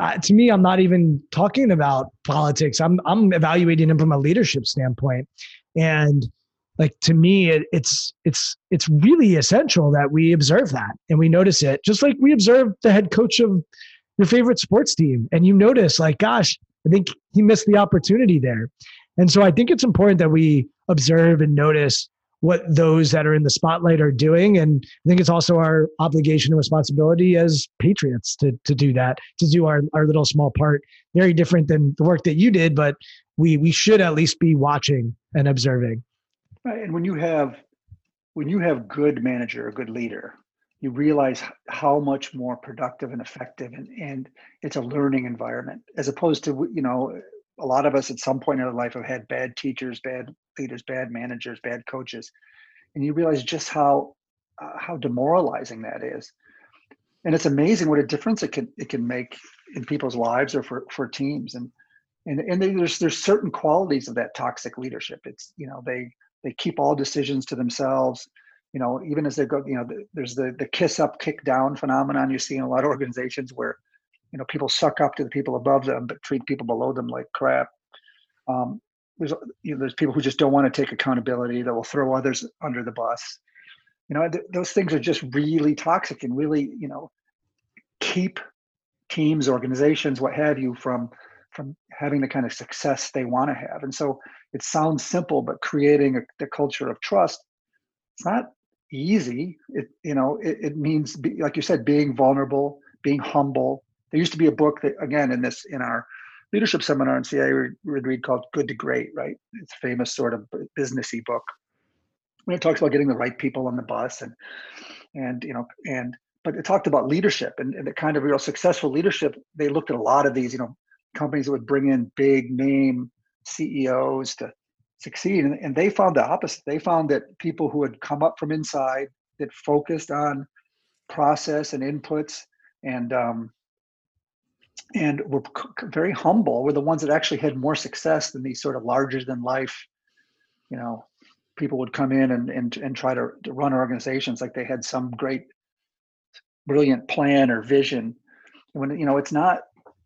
Uh, to me, I'm not even talking about politics. I'm I'm evaluating him from a leadership standpoint, and like to me, it, it's it's it's really essential that we observe that and we notice it, just like we observe the head coach of your favorite sports team, and you notice like, gosh, I think he missed the opportunity there. And so I think it's important that we observe and notice what those that are in the spotlight are doing. And I think it's also our obligation and responsibility as patriots to, to do that, to do our, our little small part. Very different than the work that you did, but we we should at least be watching and observing. And when you have when you have good manager, a good leader, you realize how much more productive and effective and, and it's a learning environment as opposed to you know a lot of us at some point in our life have had bad teachers bad leaders bad managers bad coaches and you realize just how uh, how demoralizing that is. And it's amazing what a difference it can it can make in people's lives or for for teams and and and there's there's certain qualities of that toxic leadership. It's you know they they keep all decisions to themselves you know even as they go you know there's the the kiss up kick down phenomenon you see in a lot of organizations where you know people suck up to the people above them but treat people below them like crap. Um, there's you know, there's people who just don't want to take accountability that will throw others under the bus. You know th- those things are just really toxic and really you know keep teams organizations what have you from from having the kind of success they want to have. And so it sounds simple but creating a, the culture of trust it's not easy. It you know it, it means be, like you said being vulnerable being humble there used to be a book that again in this in our leadership seminar in cia we would read called good to great right? It's a famous sort of bu- businessy book. When it talks about getting the right people on the bus and and you know and but it talked about leadership and, and the kind of real successful leadership they looked at a lot of these you know companies that would bring in big name ceos to succeed. And, and they found the opposite. They found that people who had come up from inside that focused on process and inputs and um, and were very humble were the ones that actually had more success than these sort of larger than life you know people would come in and and, and try to, to run organizations. Like they had some great brilliant plan or vision. When you know it's not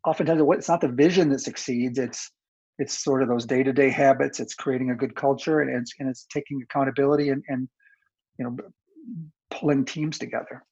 oftentimes it's not the vision that succeeds. It's it's sort of those day-to-day habits. It's creating a good culture and it's and it's taking accountability and and you know pulling teams together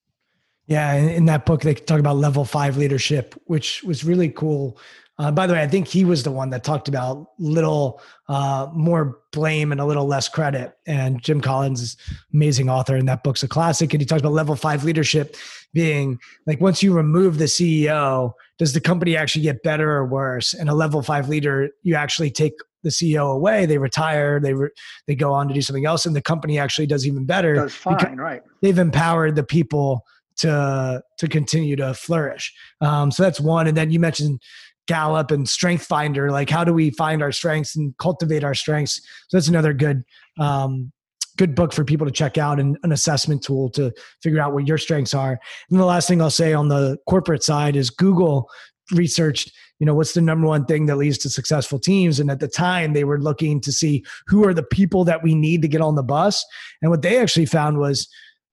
Yeah, in, that book they talk about level five leadership, which was really cool. Uh, by the way, I think he was the one that talked about little uh, more blame and a little less credit. And Jim Collins is amazing author, and that book's a classic. And he talks about level five leadership being like once you remove the CEO, does the company actually get better or worse? And a level five leader, you actually take the CEO away, they retire, they re- they go on to do something else, and the company actually does even better. does fine right they've empowered the people to to continue to flourish. Um, so that's one. And then you mentioned Gallup and Strength Finder. Like, how do we find our strengths and cultivate our strengths? So that's another good um, good book for people to check out and an assessment tool to figure out what your strengths are. And the last thing I'll say on the corporate side is Google researched you know what's the number one thing that leads to successful teams and at the time they were looking to see who are the people that we need to get on the bus and what they actually found was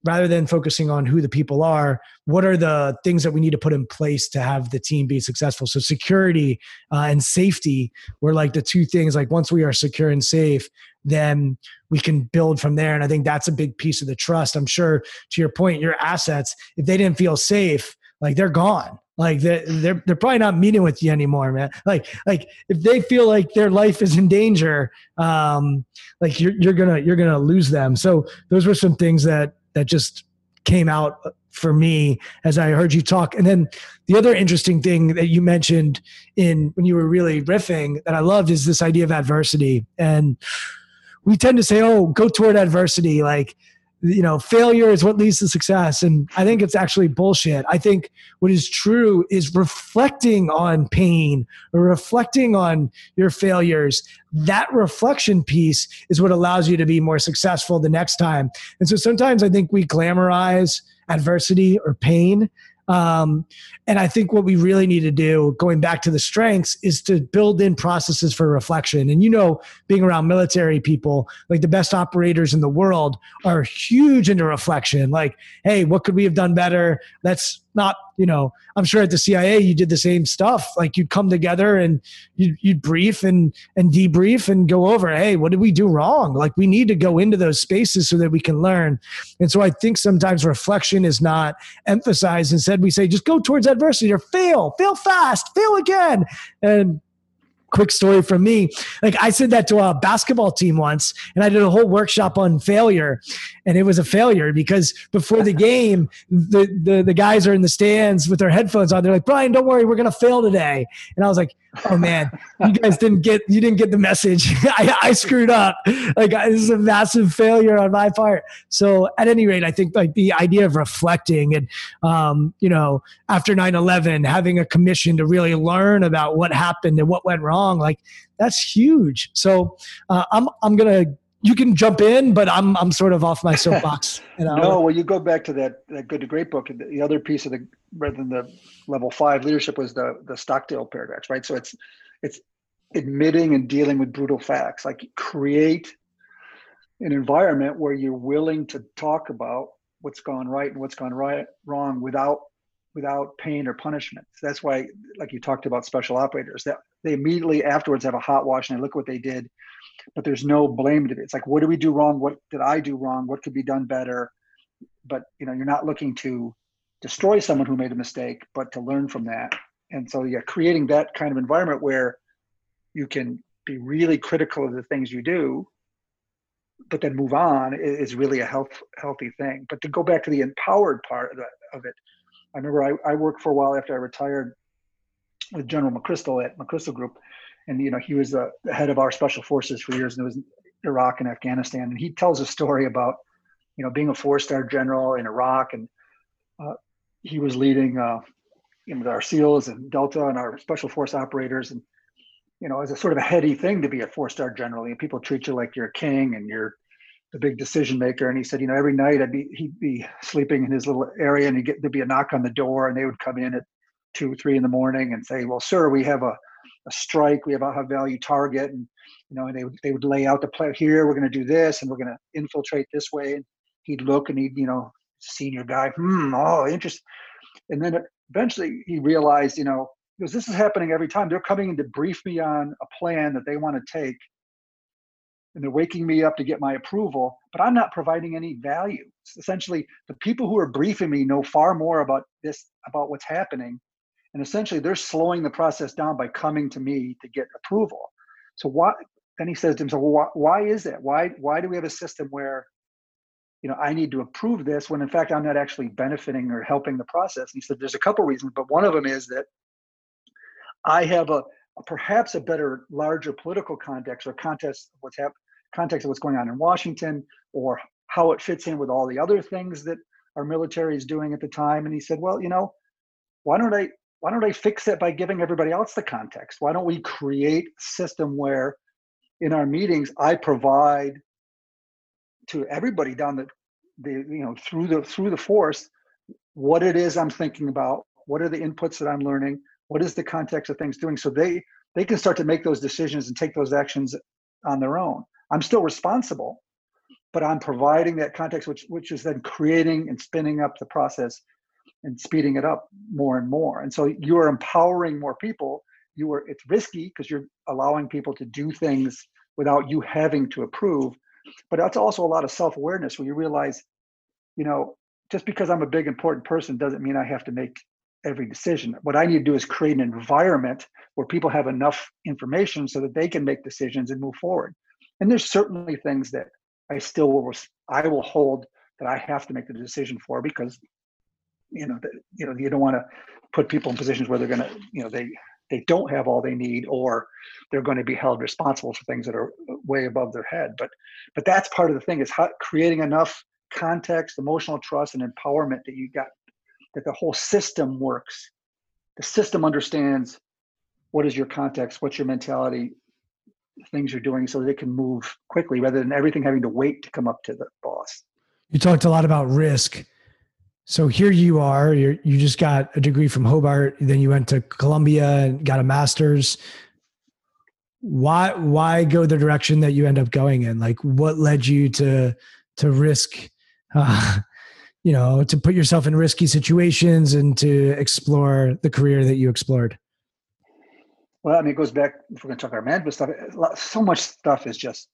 rather than focusing on who the people are, what are the things that we need to put in place to have the team be successful? So security uh, and safety were like the two things. Like once we are secure and safe, then we can build from there. And I think that's a big piece of the trust. I'm sure to your point, your assets, if they didn't feel safe, like they're gone. Like they're, they're they're probably not meeting with you anymore, man. Like like if they feel like their life is in danger, um, like you're you're gonna you're gonna lose them. So those were some things that that just came out uh, for me as I heard you talk. And then the other interesting thing that you mentioned in when you were really riffing that I loved is this idea of adversity. And we tend to say, "Oh, go toward adversity." Like you know, failure is what leads to success. And I think it's actually bullshit. I think what is true is reflecting on pain or reflecting on your failures. That reflection piece is what allows you to be more successful the next time. And so sometimes I think we glamorize adversity or pain um, and I think what we really need to do, going back to the strengths, is to build in processes for reflection. And you know, being around military people, like the best operators in the world are huge into reflection. Like, hey, what could we have done better? Let's not you know i'm sure at the cia you did the same stuff. Like you'd come together and you'd, you'd brief and and debrief and go over hey what did we do wrong? Like we need to go into those spaces so that we can learn. And so i think sometimes reflection is not emphasized. Instead we say just go towards adversity or fail fail fast fail again. And quick story from me. Like I said that to a basketball team once, and I did a whole workshop on failure, and it was a failure because before the game, the the, the guys are in the stands with their headphones on. They're like, Brian, don't worry, we're gonna fail today. And I was like, oh man, you guys didn't get you didn't get the message. I, I screwed up. Like this is a massive failure on my part. So at any rate, I think like the idea of reflecting and um, you know after 9-11, having a commission to really learn about what happened and what went wrong, like that's huge. So uh, I'm I'm gonna you can jump in, but I'm I'm sort of off my soapbox. You know? no, well, you go back to that that good to great book. The other piece of the rather than the level five leadership was the the Stockdale paradox, right? So it's it's admitting and dealing with brutal facts. Like create an environment where you're willing to talk about what's gone right and what's gone right wrong without without pain or punishment. So that's why, like you talked about special operators, that they immediately afterwards have a hot wash and they look what they did but there's no blame to it. It's like, what do we do wrong? What did I do wrong? What could be done better? But you know, you're not looking to destroy someone who made a mistake, but to learn from that. And so, yeah, creating that kind of environment where you can be really critical of the things you do, but then move on is really a health, healthy thing. But to go back to the empowered part of, the, of it, I remember I, I worked for a while after I retired with General McChrystal at McChrystal Group, and you know he was the head of our special forces for years, and it was Iraq and Afghanistan. And he tells a story about you know being a four-star general in Iraq, and uh, he was leading uh, you know our SEALs and Delta and our special force operators, and you know, as a sort of a heady thing to be a four-star general. And people treat you like you're a king and you're the big decision maker. And he said, you know, every night I'd be he'd be sleeping in his little area, and he'd get there'd be a knock on the door, and they would come in at two, three in the morning and say, "Well, sir, we have a a strike. We have a high value target, and you know, and they would they would lay out the plan. Here, we're going to do this, and we're going to infiltrate this way. And he'd look, and he'd you know, senior guy, hmm, oh, interesting. And then eventually he realized, you know, because this is happening every time. They're coming in to brief me on a plan that they want to take, and they're waking me up to get my approval, but I'm not providing any value. It's essentially, the people who are briefing me know far more about this, about what's happening, and essentially they're slowing the process down by coming to me to get approval. So why then he says to himself well, why, why is that? Why why do we have a system where you know i need to approve this when in fact i'm not actually benefiting or helping the process? And he said there's a couple reasons but one of them is that i have a, a perhaps a better larger political context or context of what's happening context of what's going on in washington or how it fits in with all the other things that our military is doing at the time. And he said well you know why don't i why don't I fix it by giving everybody else the context? Why don't we create a system where in our meetings I provide to everybody down the, the you know through the through the force what it is I'm thinking about, what are the inputs that I'm learning, what is the context of things doing so they they can start to make those decisions and take those actions on their own. I'm still responsible, but I'm providing that context, which which is then creating and spinning up the process and speeding it up more and more. And so you are empowering more people. You are it's risky because you're allowing people to do things without you having to approve. But that's also a lot of self-awareness where you realize, you know, just because I'm a big important person doesn't mean I have to make every decision. What I need to do is create an environment where people have enough information so that they can make decisions and move forward. And there's certainly things that I still will I will hold that I have to make the decision for because you know you know you don't want to put people in positions where they're going to you know they they don't have all they need or they're going to be held responsible for things that are way above their head but but that's part of the thing is how, creating enough context emotional trust and empowerment that you got that the whole system works the system understands what is your context what's your mentality things you're doing so that it can move quickly rather than everything having to wait to come up to the boss. You talked a lot about risk. So here you are, you you just got a degree from Hobart, then you went to Columbia and got a master's. Why why go the direction that you end up going in? Like what led you to to risk uh, you know, to put yourself in risky situations and to explore the career that you explored? Well, I mean, it goes back. If we're going to talk our management stuff, so much stuff is just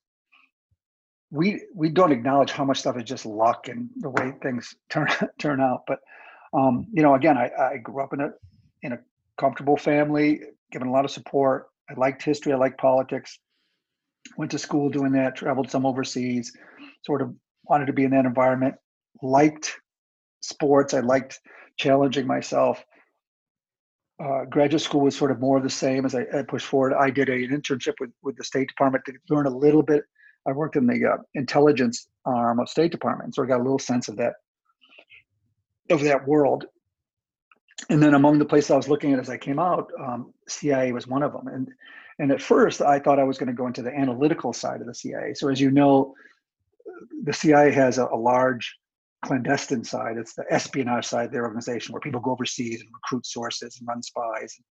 we we don't acknowledge how much stuff is just luck and the way things turn turn out. But um, you know, again, I, I grew up in a in a comfortable family, given a lot of support. I liked history. I liked politics. Went to school doing that. Traveled some overseas. Sort of wanted to be in that environment. Liked sports. I liked challenging myself uh, graduate school was sort of more of the same as I, I, pushed forward. I did a, an internship with, with the State Department to learn a little bit. I worked in the uh, intelligence arm of State Department, so I got a little sense of that of that world. And then among the places I was looking at as I came out, um, CIA was one of them. And and at first, I thought I was going to go into the analytical side of the CIA. So as you know, the CIA has a, a large clandestine side. It's the espionage side of their organization where people go overseas and recruit sources and run spies and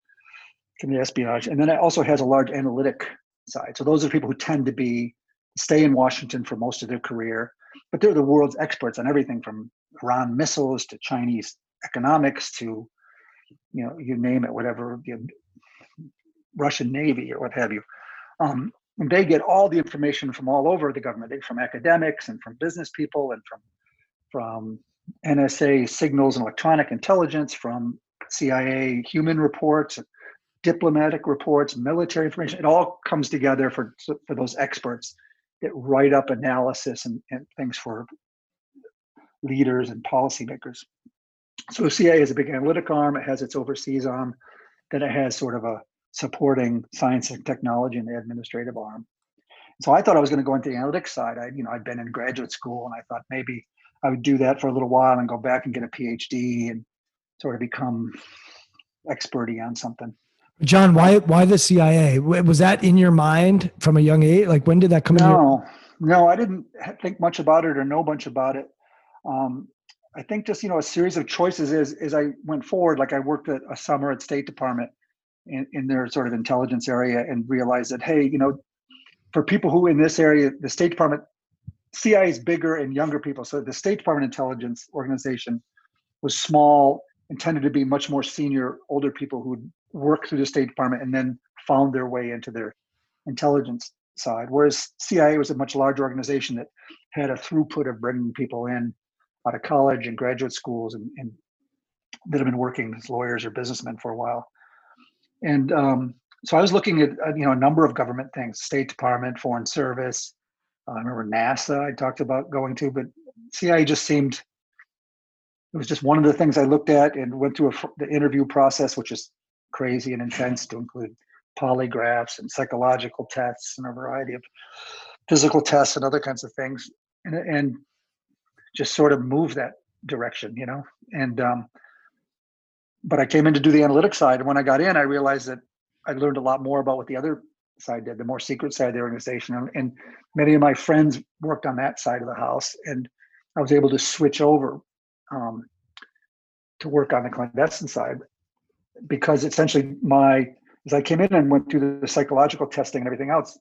commit espionage. And then it also has a large analytic side. So those are people who tend to be stay in Washington for most of their career, but they're the world's experts on everything from Iran missiles to Chinese economics to you know you name it, whatever the Russian Navy or what have you. Um, and they get all the information from all over the government, from academics and from business people and from from NSA signals and electronic intelligence, from CIA human reports, diplomatic reports, military information. It all comes together for for those experts that write up analysis and, and things for leaders and policymakers. So CIA is a big analytic arm. It has its overseas arm. Then it has sort of a supporting science and technology and the administrative arm. So I thought I was going to go into the analytics side. I, you know, I'd been in graduate school and I thought maybe I would do that for a little while and go back and get a PhD and sort of become experty on something. John, why why the CIA? Was that in your mind from a young age? Like when did that come? No, no, I didn't think much about it or know much about it. Um, I think just you know a series of choices as as I went forward. Like I worked a summer at State Department in, in their sort of intelligence area and realized that hey, you know, for people who in this area, the State Department CIA is bigger and younger people. So the State Department intelligence organization was small intended to be much more senior, older people who'd worked through the State Department and then found their way into their intelligence side. Whereas CIA was a much larger organization that had a throughput of bringing people in out of college and graduate schools and, and that have been working as lawyers or businessmen for a while. And um, so I was looking at you know a number of government things: State Department, Foreign Service, uh, I remember NASA I talked about going to, but CIA just seemed it was just one of the things I looked at and went through a, the interview process, which is crazy and intense to include polygraphs and psychological tests and a variety of physical tests and other kinds of things, and, and just sort of move that direction, you know. And um, but I came in to do the analytic side, and when I got in, I realized that I learned a lot more about what the other side did, the more secret side of the organization. And, and many of my friends worked on that side of the house, and I was able to switch over um, to work on the clandestine side because essentially my as I came in and went through the psychological testing and everything else,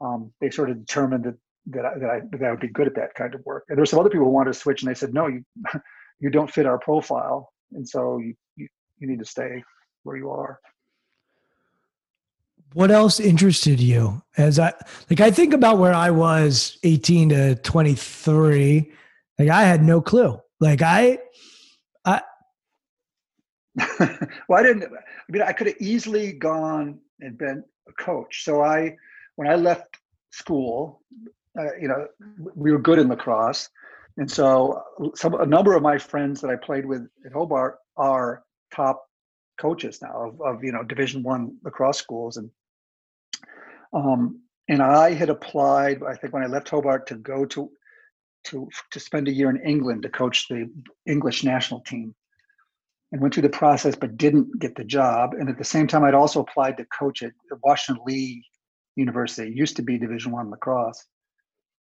um, they sort of determined that that I, that I that I would be good at that kind of work. And there's some other people who wanted to switch, and they said, no, you you don't fit our profile, and so you you, you need to stay where you are. What else interested you? As I like, I think about where I was 18 to 23. Like, I had no clue. Like, I. well, I didn't. I mean, I could have easily gone and been a coach. So I, when I left school, uh, you know, we were good in lacrosse, and so some a number of my friends that I played with at Hobart are top coaches now of, of you know Division One lacrosse schools, and um, and I had applied. I think when I left Hobart to go to to to spend a year in England to coach the English national team, and went through the process but didn't get the job. And at the same time, I'd also applied to coach at Washington Lee University, used to be Division One lacrosse,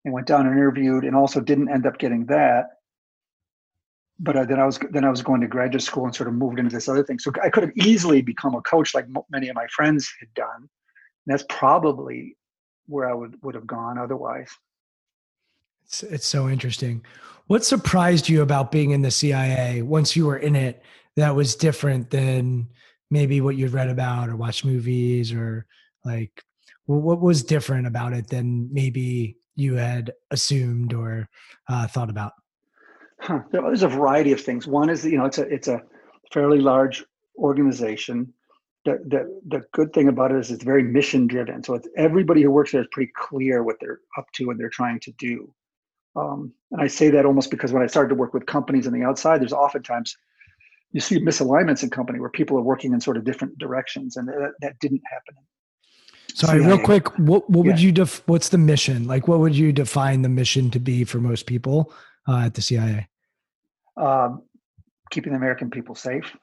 and went down and interviewed, and also didn't end up getting that. But then I was then I was going to graduate school and sort of moved into this other thing. So I could have easily become a coach like many of my friends had done. And that's probably where I would would have gone otherwise. It's, it's so interesting. What surprised you about being in the CIA once you were in it that was different than maybe what you'd read about or watched movies or like what was different about it than maybe you had assumed or uh, thought about? Huh. There's a variety of things. One is, you know, it's a it's a fairly large organization. The, the, the good thing about it is it's very mission driven. So it's everybody who works there is pretty clear what they're up to and they're trying to do. Um, and I say that almost because when I started to work with companies on the outside, there's oftentimes you see misalignments in company where people are working in sort of different directions, and that, that didn't happen. Sorry, real quick, what what yeah. would you def? What's the mission? Like, what would you define the mission to be for most people uh, at the CIA? Um, keeping the American people safe,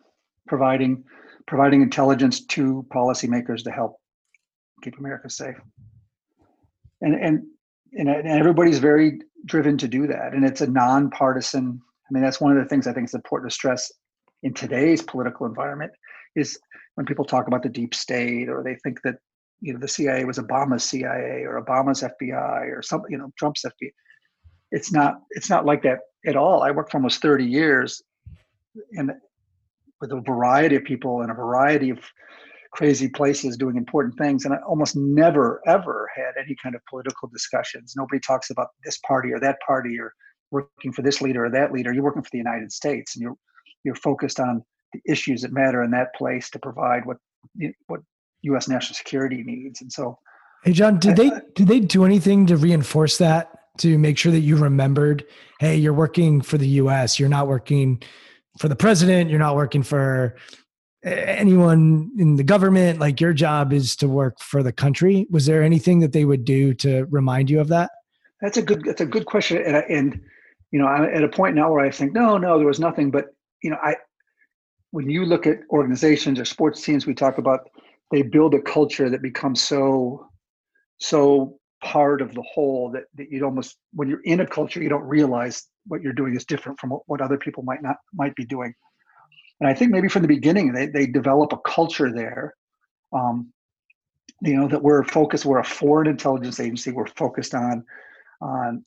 providing providing intelligence to policymakers to help keep America safe, and and and, and everybody's very driven to do that, and it's a nonpartisan. I mean, that's one of the things I think is important to stress in today's political environment is when people talk about the deep state or they think that you know the CIA was Obama's CIA or Obama's FBI or some you know Trump's FBI. It's not it's not like that at all. I worked for almost 30 years and with a variety of people in a variety of crazy places doing important things and I almost never ever had any kind of political discussions. Nobody talks about this party or that party or working for this leader or that leader. You're working for the United States and you're you're focused on the issues that matter in that place to provide what what U.S. national security needs. And so, hey, John, did they did they do anything to reinforce that to make sure that you remembered? Hey, you're working for the U.S. You're not working for the president. You're not working for anyone in the government. Like your job is to work for the country. Was there anything that they would do to remind you of that? That's a good. That's a good question. And, and you know, I'm at a point now where I think, no, no, there was nothing. But you know, I when you look at organizations or sports teams, we talk about they build a culture that becomes so so part of the whole that, that you'd almost when you're in a culture you don't realize what you're doing is different from what, what other people might not might be doing. And i think maybe from the beginning they, they develop a culture there um, you know that we're focused we're a foreign intelligence agency. We're focused on on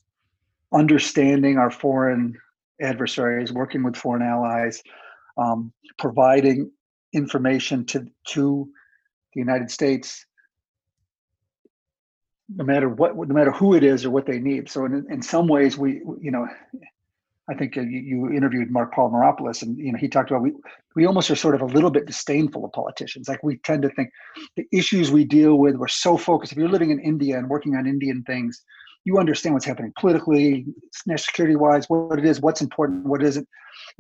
understanding our foreign adversaries, working with foreign allies, um, providing information to to the United States, no matter what, no matter who it is or what they need. So in in some ways, we you know, I think you, you interviewed Marc Polymeropoulos, and you know he talked about we we almost are sort of a little bit disdainful of politicians. Like we tend to think the issues we deal with, we're so focused. If you're living in India and working on Indian things, you understand what's happening politically, national security wise, what it is, what's important, what isn't.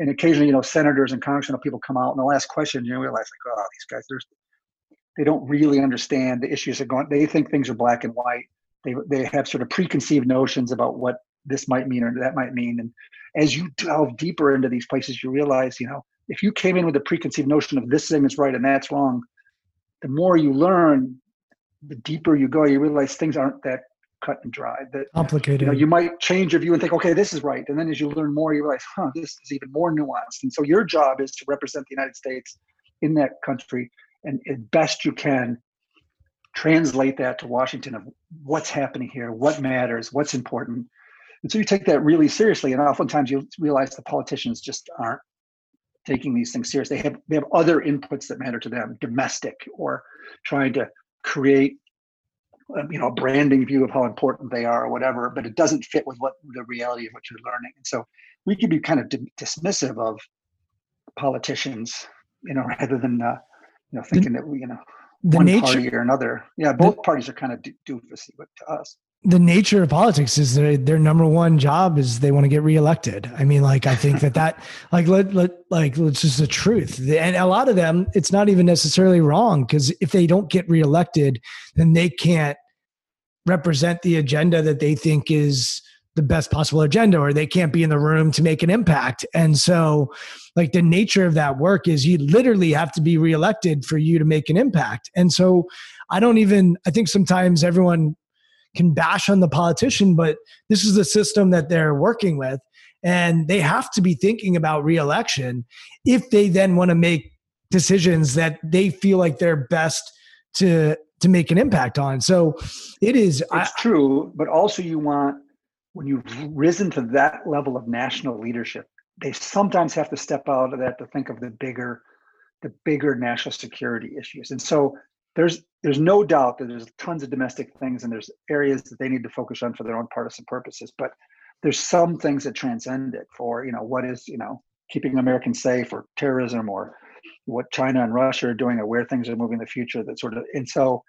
And occasionally, you know, senators and congressional people come out and they'll ask questions, you realize like, oh, these guys, there's they don't really understand the issues that are going they think things are black and white. They they have sort of preconceived notions about what this might mean or that might mean. And as you delve deeper into these places, you realize, you know, if you came in with a preconceived notion of this thing is right and that's wrong, the more you learn, the deeper you go, you realize things aren't that cut and dry. That complicated. You know, you might change your view and think, okay, this is right, and then as you learn more, you realize, huh, this is even more nuanced. And so your job is to represent the United States in that country, and as best you can, translate that to Washington of what's happening here, what matters, what's important. And so you take that really seriously. And oftentimes you realize the politicians just aren't taking these things serious. They have they have other inputs that matter to them, domestic or trying to create you know a branding view of how important they are or whatever but it doesn't fit with what the reality of what you're learning. And so we can be kind of d- dismissive of politicians you know rather than uh, you know thinking the, that we you know one nature, party or another. Yeah both the, parties are kind of doofusy but to us the nature of politics is their, their number one job is they want to get reelected. I mean, like I think that that like let let like it's just the truth. And a lot of them, it's not even necessarily wrong because if they don't get reelected, then they can't represent the agenda that they think is the best possible agenda or they can't be in the room to make an impact. And so like the nature of that work is you literally have to be reelected for you to make an impact. And so I don't even I think sometimes everyone can bash on the politician, but this is the system that they're working with. And they have to be thinking about reelection if they then want to make decisions that they feel like they're best to to make an impact on. So it is it's I, true, but also you want when you've risen to that level of national leadership, they sometimes have to step out of that to think of the bigger the bigger national security issues. And so there's there's no doubt that there's tons of domestic things and there's areas that they need to focus on for their own partisan purposes but there's some things that transcend it for you know what is you know keeping americans safe or terrorism or what china and russia are doing or where things are moving in the future that sort of and so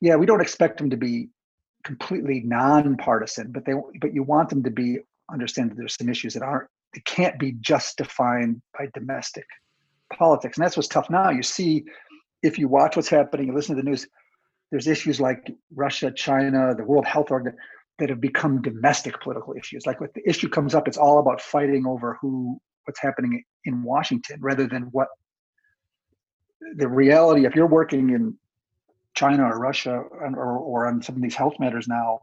yeah we don't expect them to be completely non-partisan but they but you want them to be understand that there's some issues that aren't they can't be just defined by domestic politics and that's what's tough now. You see if you watch what's happening, you listen to the news, there's issues like Russia, China, the World Health Organization that have become domestic political issues. Like when the issue comes up, it's all about fighting over who, what's happening in Washington, rather than what the reality. If you're working in China or Russia or, or on some of these health matters now,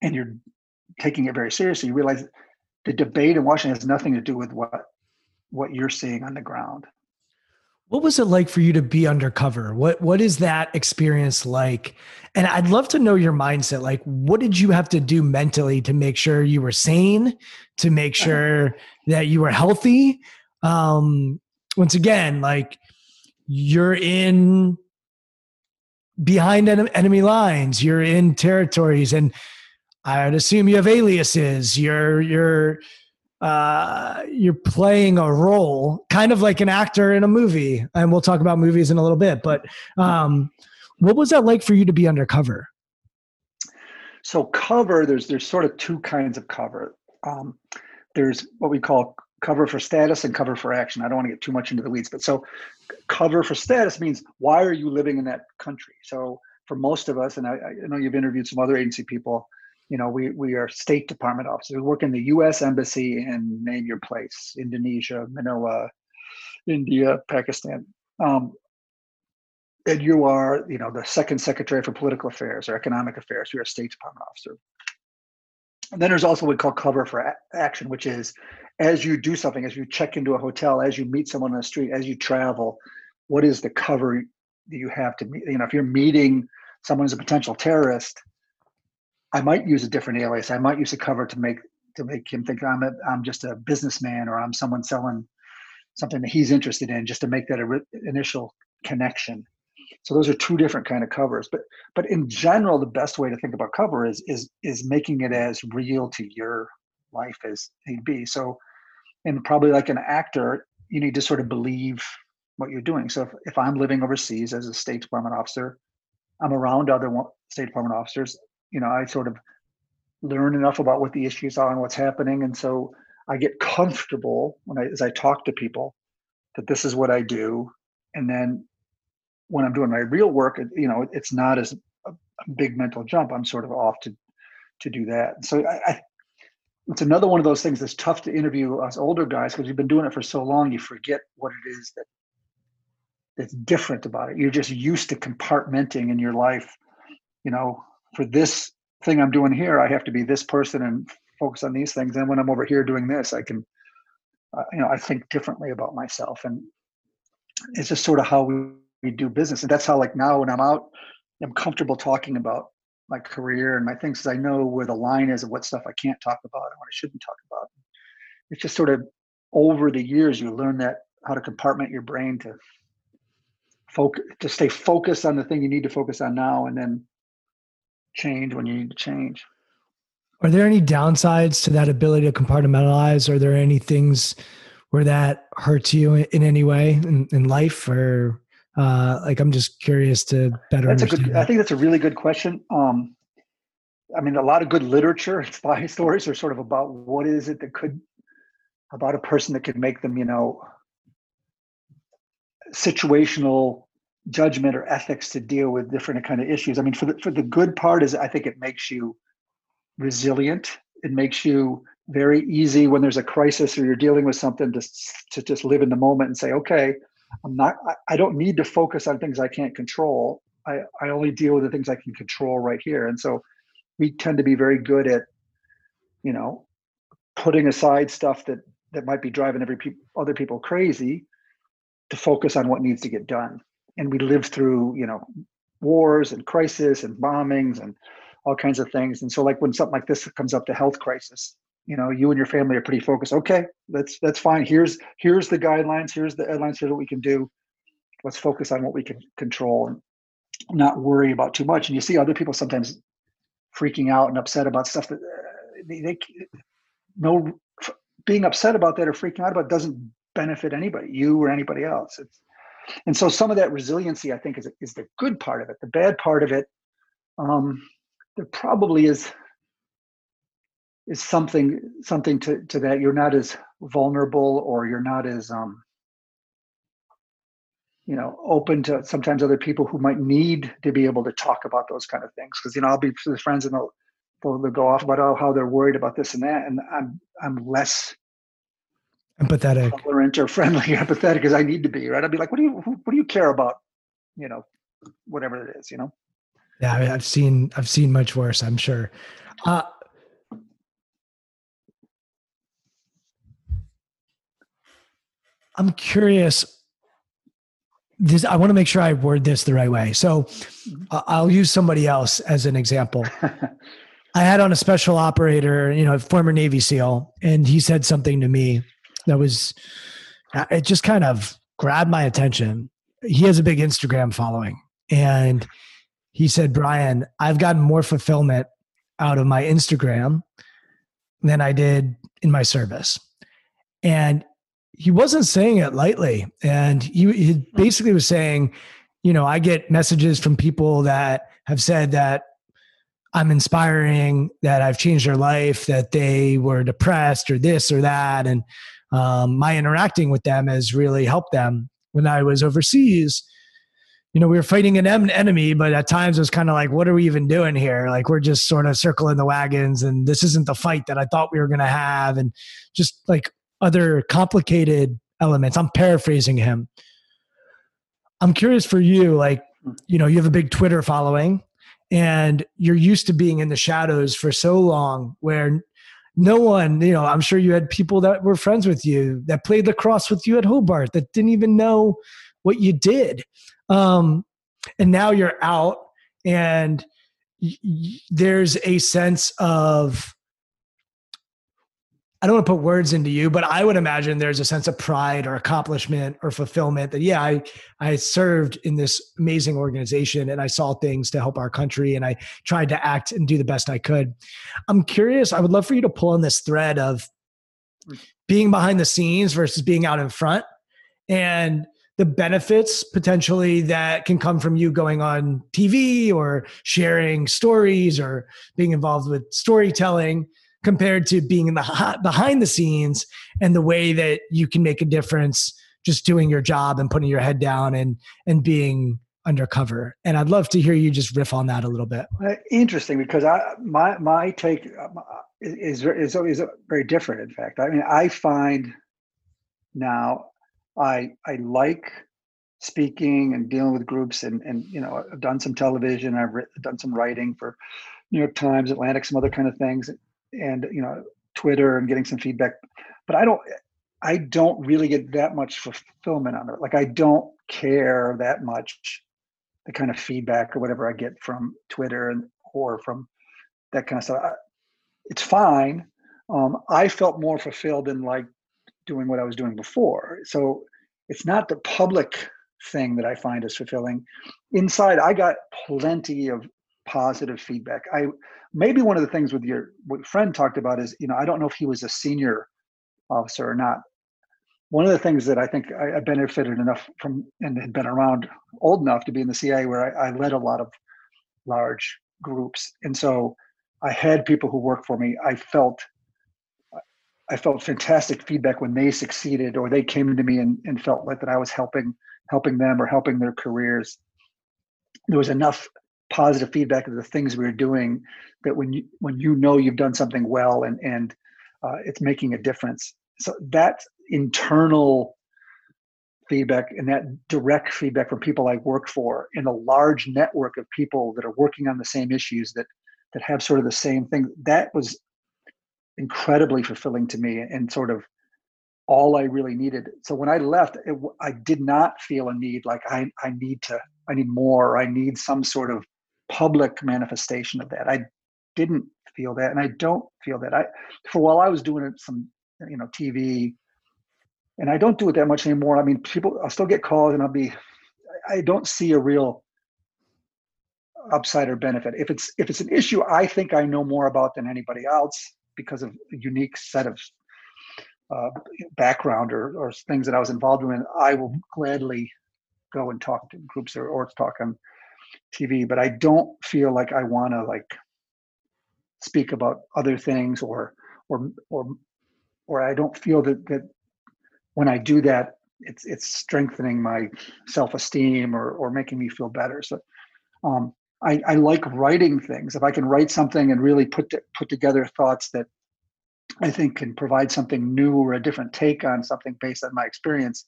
and you're taking it very seriously, you realize the debate in Washington has nothing to do with what what you're seeing on the ground. What was it like for you to be undercover? What what is that experience like? And I'd love to know your mindset. Like, what did you have to do mentally to make sure you were sane, to make uh-huh. sure that you were healthy? Um, once again, like you're in behind enemy lines, you're in territories, and I'd assume you have aliases. You're you're uh, you're playing a role, kind of like an actor in a movie. And we'll talk about movies in a little bit. But um, what was that like for you to be undercover? So cover, there's there's sort of two kinds of cover. Um, there's what we call cover for status and cover for action. I don't want to get too much into the weeds, but so cover for status means why are you living in that country? So for most of us, and I, I know you've interviewed some other agency people, you know, we, we are State Department officers. We work in the U.S. Embassy in name your place, Indonesia, Manila, India, Pakistan. Um, and you are, you know, the second secretary for political affairs or economic affairs. You're a State Department officer. And then there's also what we call cover for a- action, which is as you do something, as you check into a hotel, as you meet someone on the street, as you travel, what is the cover that you have to meet? You know, if you're meeting someone who's a potential terrorist, I might use a different alias. I might use a cover to make to make him think I'm a, I'm just a businessman or I'm someone selling something that he's interested in, just to make that re- initial connection. So those are two different kind of covers. But but in general, the best way to think about cover is is is making it as real to your life as need be. So, and probably like an actor, you need to sort of believe what you're doing. So if, if I'm living overseas as a State Department officer, I'm around other State Department officers you know, I sort of learn enough about what the issues are and what's happening. And so I get comfortable when I, as I talk to people that this is what I do. And then when I'm doing my real work, you know, it's not as a, big mental jump. I'm sort of off to, to do that. So I, I it's another one of those things that's tough to interview us older guys because you've been doing it for so long, you forget what it is that that's different about it. You're just used to compartmenting in your life, you know, for this thing I'm doing here, I have to be this person and focus on these things. And when I'm over here doing this, I can, uh, you know, I think differently about myself. And it's just sort of how we we do business. And that's how like now when I'm out, I'm comfortable talking about my career and my things because I know where the line is of what stuff I can't talk about and what I shouldn't talk about. It's just sort of over the years you learn that how to compartment your brain to focus to stay focused on the thing you need to focus on now and then change when you need to change. Are there any downsides to that ability to compartmentalize? Are there any things where that hurts you in any way in, in life or uh, like i'm just curious to better that's understand a good that. i think that's a really good question um, i mean a lot of good literature spy stories are sort of about what is it that could about a person that could make them you know situational judgment or ethics to deal with different kind of issues. I mean for the for the good part is i think it makes you resilient. It makes you very easy when there's a crisis or you're dealing with something to, to just live in the moment and say okay i'm not I, I don't need to focus on things i can't control. I i only deal with the things i can control right here. And so we tend to be very good at you know putting aside stuff that that might be driving every pe- other people crazy to focus on what needs to get done and we live through you know wars and crisis and bombings and all kinds of things. And so like when something like this comes up the health crisis you know you and your family are pretty focused. Okay that's that's fine. Here's here's the guidelines. Here's the headlines. Here's what we can do. Let's focus on what we can control and not worry about too much. And you see other people sometimes freaking out and upset about stuff that uh, they, they no being upset about that or freaking out about doesn't benefit anybody you or anybody else. It's and so some of that resiliency i think is, is the good part of it. The bad part of it um, there probably is is something something to, to that. You're not as vulnerable or you're not as um, you know open to sometimes other people who might need to be able to talk about those kind of things. Because you know i'll be with friends and they'll, they'll, they'll go off about oh, how they're worried about this and that and i'm i'm less empathetic. Tolerant or friendly or empathetic because i need to be right? I'd be like what do you what do you care about you know whatever it is you know? Yeah I mean, i've seen i've seen much worse i'm sure. Uh, i'm curious this i want to make sure i word this the right way. So uh, i'll use somebody else as an example. I had on a special operator you know a former navy seal and he said something to me that was uh, it just kind of grabbed my attention. He has a big instagram following and he said brian i've gotten more fulfillment out of my instagram than i did in my service. And he wasn't saying it lightly and he, he basically was saying you know i get messages from people that have said that i'm inspiring that i've changed their life that they were depressed or this or that and um, my interacting with them has really helped them when i was overseas you know we were fighting an em- enemy but at times it was kind of like what are we even doing here like we're just sort of circling the wagons and this isn't the fight that i thought we were going to have and just like other complicated elements. I'm paraphrasing him. I'm curious for you, like, you know, you have a big Twitter following and you're used to being in the shadows for so long where no one, you know, I'm sure you had people that were friends with you that played lacrosse with you at Hobart that didn't even know what you did. Um, and now you're out and y- y- there's a sense of I don't want to put words into you, but I would imagine there's a sense of pride or accomplishment or fulfillment that yeah, I I served in this amazing organization and I saw things to help our country and I tried to act and do the best I could. I'm curious, I would love for you to pull on this thread of being behind the scenes versus being out in front and the benefits potentially that can come from you going on TV or sharing stories or being involved with storytelling compared to being in the behind the scenes and the way that you can make a difference just doing your job and putting your head down and and being undercover. And i'd love to hear you just riff on that a little bit. Uh, interesting because i my my take uh, is is always very different in fact. I mean i find now i i like speaking and dealing with groups and and you know i've done some television i've written, done some writing for new york times atlantic some other kind of things and you know twitter and getting some feedback but i don't I don't really get that much fulfillment on it. Like I don't care that much the kind of feedback or whatever I get from Twitter and or from that kind of stuff. I, it's fine. Um, I felt more fulfilled in like doing what I was doing before. So it's not the public thing that I find is fulfilling. Inside, I got plenty of positive feedback. I maybe one of the things with your what friend talked about is you know I don't know if he was a senior officer or not. One of the things that I think I, I benefited enough from and had been around old enough to be in the CIA where I, I led a lot of large groups, and so I had people who worked for me. I felt I felt fantastic feedback when they succeeded or they came to me and, and felt like that I was helping helping them or helping their careers. There was enough positive feedback of the things we're doing that when you when you know you've done something well and and uh, it's making a difference. So that internal feedback and that direct feedback from people I work for in a large network of people that are working on the same issues that that have sort of the same thing that was incredibly fulfilling to me and sort of all I really needed. So when I left, it, I did not feel a need like I, I need to, I need more, I need some sort of public manifestation of that. I didn't feel that, and I don't feel that. I, for while I was doing some, you know, TV, and I don't do it that much anymore. I mean, people, I'll still get calls, and I'll be, I don't see a real upside or benefit. If it's if it's an issue I think I know more about than anybody else because of a unique set of uh, background or, or things that I was involved in, I will gladly go and talk to groups or, or talk on TV. But I don't feel like I want to like speak about other things or or or or I don't feel that that when I do that, it's it's strengthening my self esteem or or making me feel better. So um, I, I like writing things. If I can write something and really put to, put together thoughts that I think can provide something new or a different take on something based on my experience,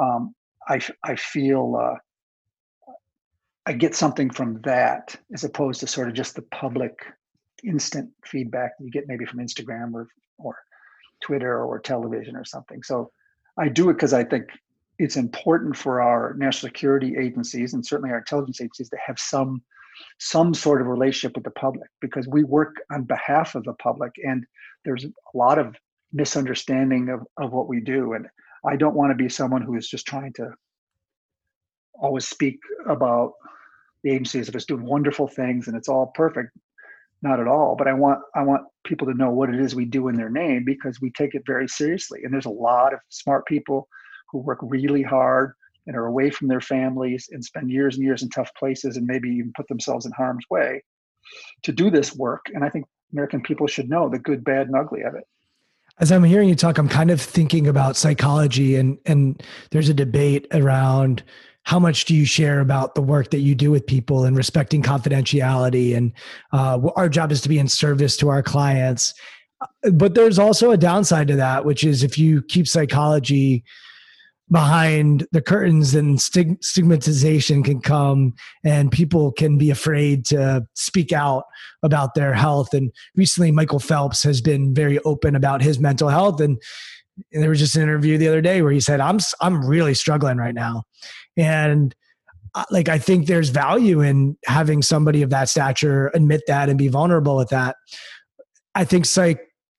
um, I I feel uh, I get something from that as opposed to sort of just the public instant feedback you get maybe from Instagram or or Twitter or television or something. So I do it because I think it's important for our national security agencies and certainly our intelligence agencies to have some some sort of relationship with the public because we work on behalf of the public and there's a lot of misunderstanding of, of what we do and i don't want to be someone who is just trying to always speak about the agencies if it's doing wonderful things and it's all perfect not at all but i want i want people to know what it is we do in their name because we take it very seriously and there's a lot of smart people who work really hard and are away from their families and spend years and years in tough places and maybe even put themselves in harm's way to do this work. And I think American people should know the good, bad, and ugly of it. As I'm hearing you talk, I'm kind of thinking about psychology and and there's a debate around how much do you share about the work that you do with people and respecting confidentiality? And uh, our job is to be in service to our clients. But there's also a downside to that which is if you keep psychology behind the curtains and stig- stigmatization can come and people can be afraid to speak out about their health. And recently michael phelps has been very open about his mental health. And there was just an interview the other day where he said i'm i'm really struggling right now and uh, like i think there's value in having somebody of that stature admit that and be vulnerable with that i think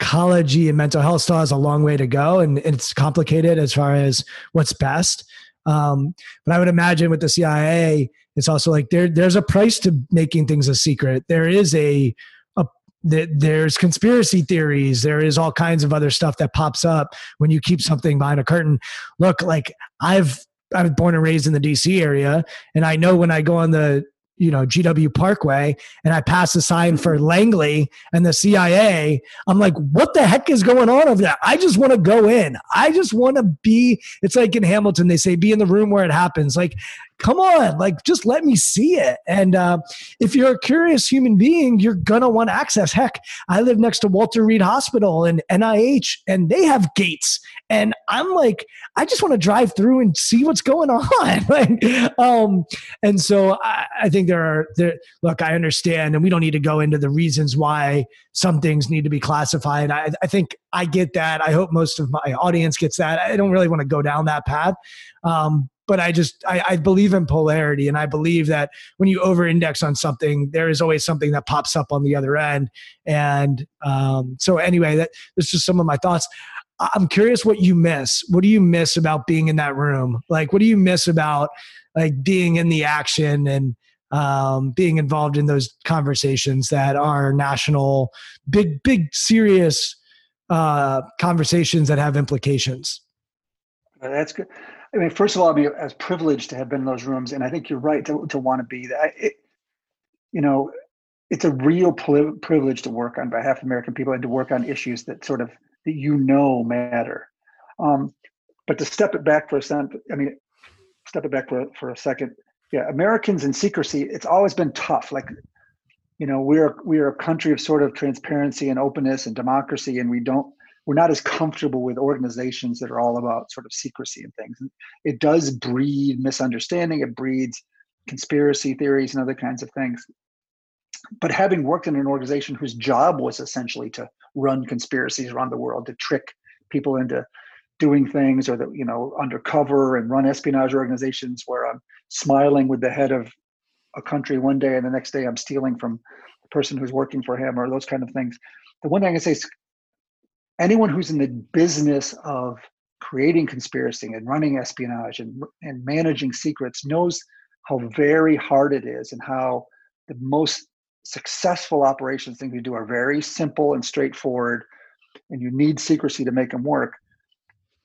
psychology and mental health still has a long way to go and it's complicated as far as what's best. Um, but I would imagine with the CIA, it's also like there there's a price to making things a secret. There is a, a there's conspiracy theories. There is all kinds of other stuff that pops up when you keep something behind a curtain. Look, like I've I was born and raised in the DC area, and I know when I go on the you know GW Parkway and I pass a sign for Langley and the CIA, I'm like, what the heck is going on over there? I just want to go in. I just want to be. It's like in Hamilton, they say, be in the room where it happens. Like, come on, like just let me see it. And uh, if you're a curious human being, you're gonna want access. Heck, I live next to Walter Reed Hospital and NIH, and they have gates. And I'm like, I just want to drive through and see what's going on. like, um, and so I, I think there are there. Look, I understand, and we don't need to go into the reasons why some things need to be classified. I, I think I get that. I hope most of my audience gets that. I don't really want to go down that path. Um, but I just I, I, believe in polarity, and I believe that when you over-index on something, there is always something that pops up on the other end. And um, so, anyway, that that's just some of my thoughts. I'm curious what you miss. What do you miss about being in that room? Like, what do you miss about like being in the action and um, being involved in those conversations that are national, big, big, serious uh, conversations that have implications? That's good. I mean, first of all, I mean, as privileged to have been in those rooms, and I think you're right to, to want to be that. You know, it's a real privilege to work on behalf of American people and to work on issues that sort of that you know matter. Um, but to step it back for a second, I mean, step it back for for a second. Yeah, Americans in secrecy. It's always been tough. Like, you know, we're we're a country of sort of transparency and openness and democracy, and we don't we're not as comfortable with organizations that are all about sort of secrecy and things. It does breed misunderstanding. It breeds conspiracy theories and other kinds of things. But having worked in an organization whose job was essentially to run conspiracies around the world, to trick people into doing things or that you know undercover and run espionage organizations where i'm smiling with the head of a country one day and the next day i'm stealing from the person who's working for him or those kind of things. The one thing i can say is anyone who's in the business of creating conspiracy and running espionage and, and managing secrets knows how very hard it is and how the most successful operations things we do are very simple and straightforward and you need secrecy to make them work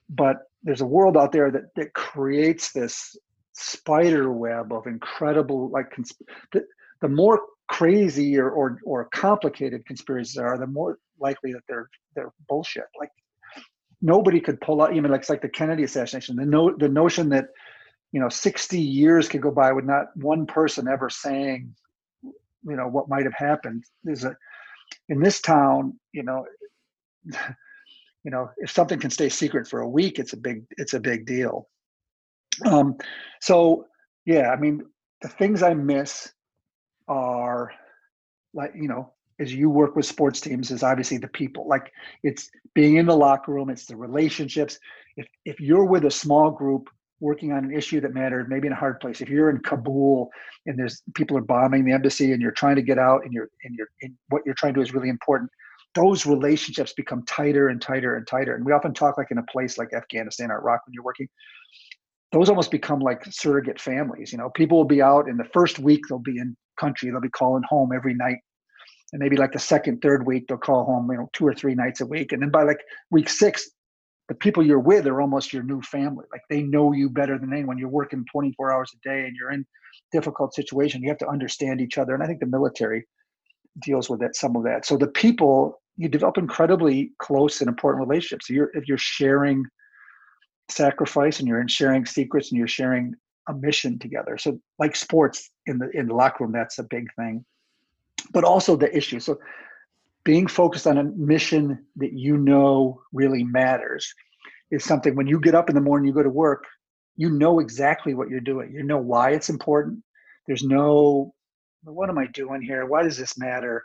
but there's a world out there that, that creates this spider web of incredible like consp- the, the more crazy or, or or complicated conspiracies are the more likely that they're they're bullshit. Like nobody could pull out even like it's like the Kennedy assassination. The no the notion that you know 60 years could go by with not one person ever saying you know what might have happened is a in this town you know you know if something can stay secret for a week it's a big it's a big deal. Um so yeah i mean the things i miss are like you know as you work with sports teams is obviously the people. Like it's being in the locker room it's the relationships. If if you're with a small group working on an issue that mattered, maybe in a hard place. If you're in kabul and there's people are bombing the embassy and you're trying to get out and you're and you're and what you're trying to do is really important those relationships become tighter and tighter and tighter. And we often talk like in a place like afghanistan or iraq when you're working those almost become like surrogate families you know? People will be out in the first week they'll be in country they'll be calling home every night. And maybe like the second, third week, they'll call home, you know, two or three nights a week. And then by like week six, the people you're with are almost your new family. Like they know you better than anyone. You're working 24 hours a day and you're in difficult situation. You have to understand each other. And I think the military deals with that, some of that. So the people, you develop incredibly close and important relationships. So you're, if you're sharing sacrifice and you're in sharing secrets and you're sharing a mission together. So like sports in the in the locker room, that's a big thing but also the issue. So being focused on a mission that you know really matters is something when you get up in the morning, you go to work, you know exactly what you're doing. You know why it's important. There's no, what am I doing here? Why does this matter?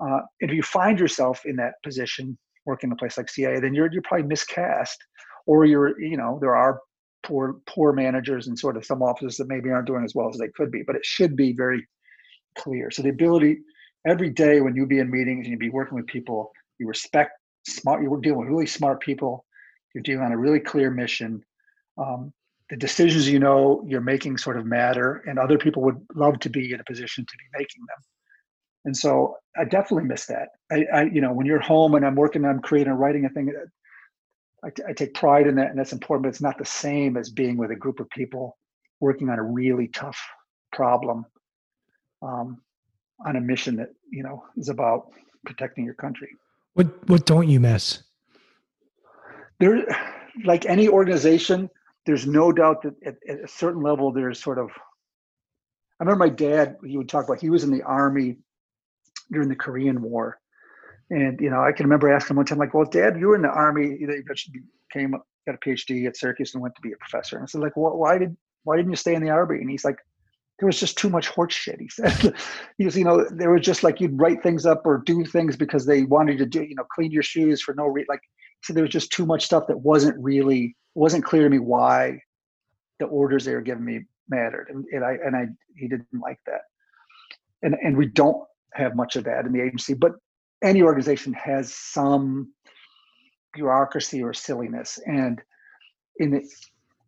Uh, if you find yourself in that position, working in a place like CIA, then you're you're probably miscast, or you're you know there are poor poor managers and sort of some offices that maybe aren't doing as well as they could be. But it should be very clear. So the ability every day when you be in meetings and you be working with people, you respect smart. You're dealing with really smart people. You're dealing on a really clear mission. Um, the decisions you know you're making sort of matter, and other people would love to be in a position to be making them. And so I definitely miss that. I, I you know, when you're home and I'm working, I'm creating, or writing a thing. I, I take pride in that, and that's important. But it's not the same as being with a group of people working on a really tough problem um, on a mission that you know is about protecting your country. What what don't you miss? There, like any organization, there's no doubt that at, at a certain level there's sort of I remember my dad, he would talk about he was in the army during the Korean War. And you know, I can remember asking him one time, like, "Well, Dad, you were in the army. You eventually became got a PhD at Syracuse and went to be a professor." And I said, "Like, well, why did why didn't you stay in the army?" And he's like, "There was just too much horse shit." He said, "He was, you know, there was just like you'd write things up or do things because they wanted to do, you know, clean your shoes for no reason. Like, so there was just too much stuff that wasn't really wasn't clear to me why the orders they were giving me mattered, and, and I and I he didn't like that, and and we don't have much of that in the agency, but any organization has some bureaucracy or silliness, and in the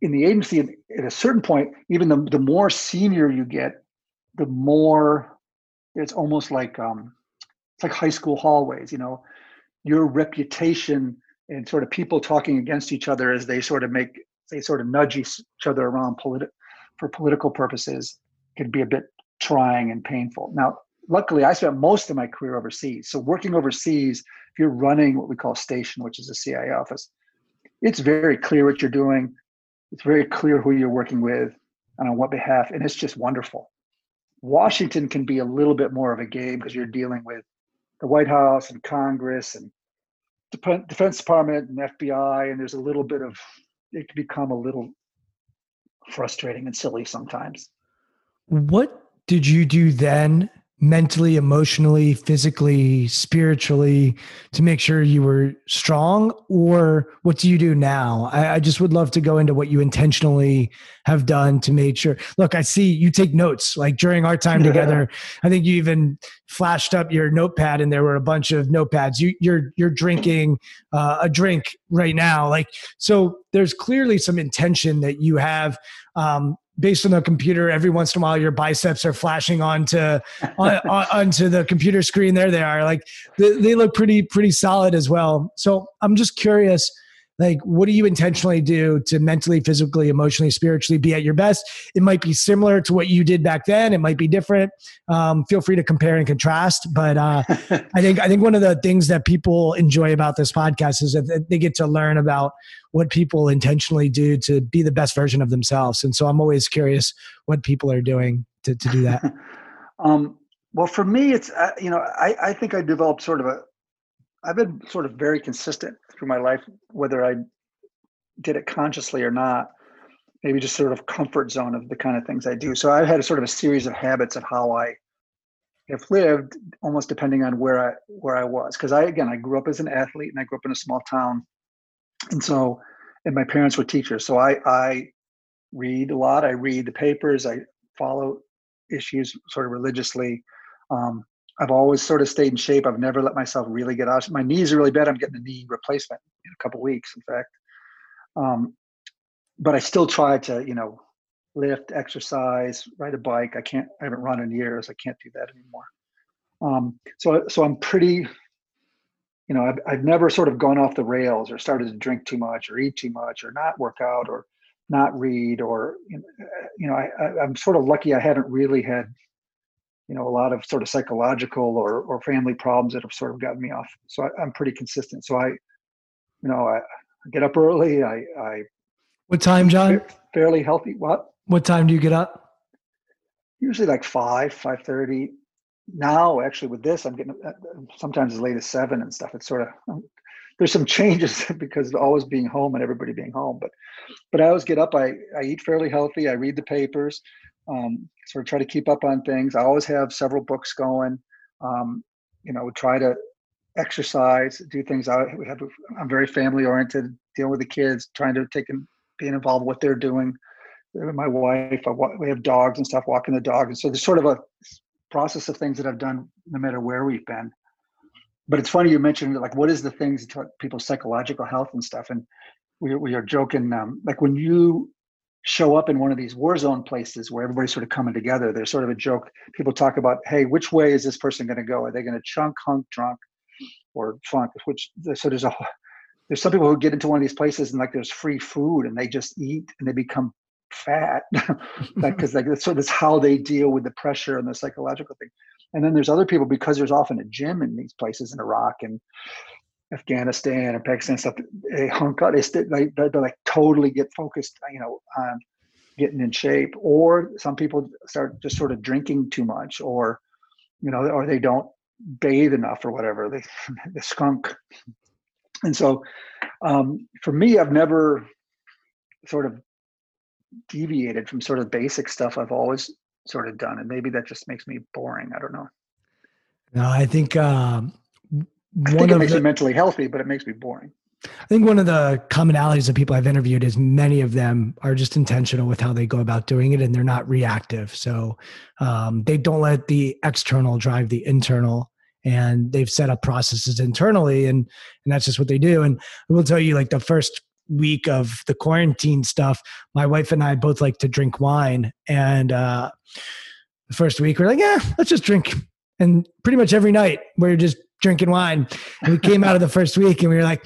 in the agency at a certain point, even the the more senior you get, the more it's almost like um, it's like high school hallways. You know, your reputation and sort of people talking against each other as they sort of make they sort of nudge each other around politi- for political purposes can be a bit trying and painful. Now, luckily, I spent most of my career overseas. So, working overseas, if you're running what we call station, which is a CIA office, it's very clear what you're doing. It's very clear who you're working with and on what behalf, and it's just wonderful. Washington can be a little bit more of a game because you're dealing with the White House and Congress and Defense Department and FBI, and there's a little bit of it can become a little frustrating and silly sometimes. What did you do then mentally, emotionally, physically, spiritually to make sure you were strong? Or what do you do now? I, I, just would love to go into what you intentionally have done to make sure. Look, I see you take notes like during our time together. I think you even flashed up your notepad and there were a bunch of notepads. You, you're, you're drinking uh, a drink right now. Like, so there's clearly some intention that you have um, based on the computer every once in a while your biceps are flashing onto on, on, onto the computer screen. There they are. Like they, they look pretty pretty solid as well. So i'm just curious like what do you intentionally do to mentally physically emotionally spiritually be at your best? It might be similar to what you did back then. It might be different. Um, feel free to compare and contrast. But uh, i think i think one of the things that people enjoy about this podcast is that they get to learn about what people intentionally do to be the best version of themselves. And so i'm always curious what people are doing to, to do that. Um, well for me it's uh, you know I, I think i developed sort of a I've been sort of very consistent through my life, whether I did it consciously or not. Maybe just sort of comfort zone of the kind of things I do. So I've had a sort of a series of habits of how I have lived, almost depending on where I where I was. Because I again I grew up as an athlete and I grew up in a small town, and so and my parents were teachers. So I I read a lot. I read the papers. I follow issues sort of religiously. Um, I've always sort of stayed in shape. I've never let myself really get out. My knees are really bad. I'm getting a knee replacement in a couple weeks, in fact. Um, but I still try to, you know, lift, exercise, ride a bike. I can't. I haven't run in years. I can't do that anymore. Um, so, so I'm pretty. You know, I've, I've never sort of gone off the rails or started to drink too much or eat too much or not work out or not read or you know, I, I, I'm sort of lucky. I haven't really had you know a lot of sort of psychological or, or family problems that have sort of gotten me off. So I, am pretty consistent. So i you know I, get up early i i what time john? fairly healthy what? What time do you get up? Usually like 5 5.30 now actually with this i'm getting uh, sometimes as late as 7 and stuff. It's sort of um, there's some changes because of always being home and everybody being home but but i always get up i i eat fairly healthy i read the papers um, sort of try to keep up on things. I always have several books going. Um, you know, try to exercise, do things. I have. I'm very family oriented, dealing with the kids, trying to take and being involved with what they're doing. My wife, I, we have dogs and stuff, walking the dog, and so there's sort of a process of things that I've done no matter where we've been. But it's funny you mentioned like what is the things people's psychological health and stuff, and we we are joking um, like when you show up in one of these war zone places where everybody's sort of coming together. There's sort of a joke. People talk about, hey, which way is this person going to go? Are they going to chunk, hunk, drunk, or funk? Which so there's a there's some people who get into one of these places and like there's free food and they just eat and they become fat because like, that's, so that's how they deal with the pressure and the psychological thing. And then there's other people because there's often a gym in these places in Iraq and Afghanistan and Pakistan stuff, they hunk out. They, st- they, they like totally get focused, you know, on getting in shape. Or some people start just sort of drinking too much, or you know, or they don't bathe enough or whatever. They the skunk. And so, um, for me, I've never sort of deviated from sort of basic stuff I've always sort of done, and maybe that just makes me boring. I don't know. No, I think um, I think it makes the, me mentally healthy, but it makes me boring. I think one of the commonalities of people I've interviewed is many of them are just intentional with how they go about doing it, and they're not reactive. So um, they don't let the external drive the internal, and they've set up processes internally, and and that's just what they do. And I will tell you, like the first week of the quarantine stuff, my wife and I both like to drink wine, and uh, the first week we're like, yeah, let's just drink and pretty much every night we're just drinking wine. And we came out of the first week and we were like,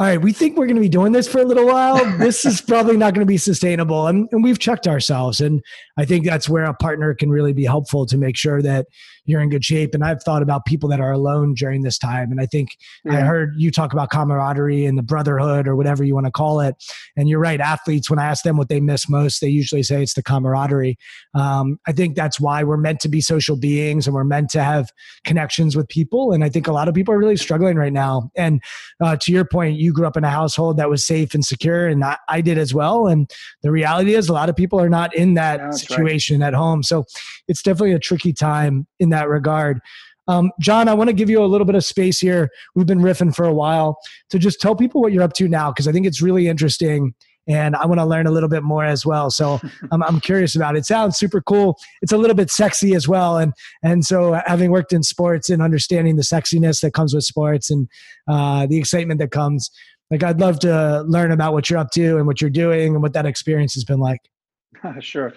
all right, we think we're going to be doing this for a little while. This is probably not going to be sustainable. And, and, we've checked ourselves. And I think that's where a partner can really be helpful to make sure that you're in good shape. And I've thought about people that are alone during this time. And I think yeah. I heard you talk about camaraderie and the brotherhood or whatever you want to call it. And you're right. Athletes, when I ask them what they miss most, they usually say it's the camaraderie. Um, I think that's why we're meant to be social beings and we're meant to have connections with people. And I think a lot of people are really struggling right now. And uh, to your point, you grew up in a household that was safe and secure, and I, I did as well. And the reality is, a lot of people are not in that situation right. at home. So it's definitely a tricky time in that regard. Um, John, I want to give you a little bit of space here. We've been riffing for a while to just tell people what you're up to now, because I think it's really interesting and I want to learn a little bit more as well. So I'm, I'm curious about it. it. Sounds super cool. It's a little bit sexy as well, and and so having worked in sports and understanding the sexiness that comes with sports and uh, the excitement that comes, like I'd love to learn about what you're up to and what you're doing and what that experience has been like. sure.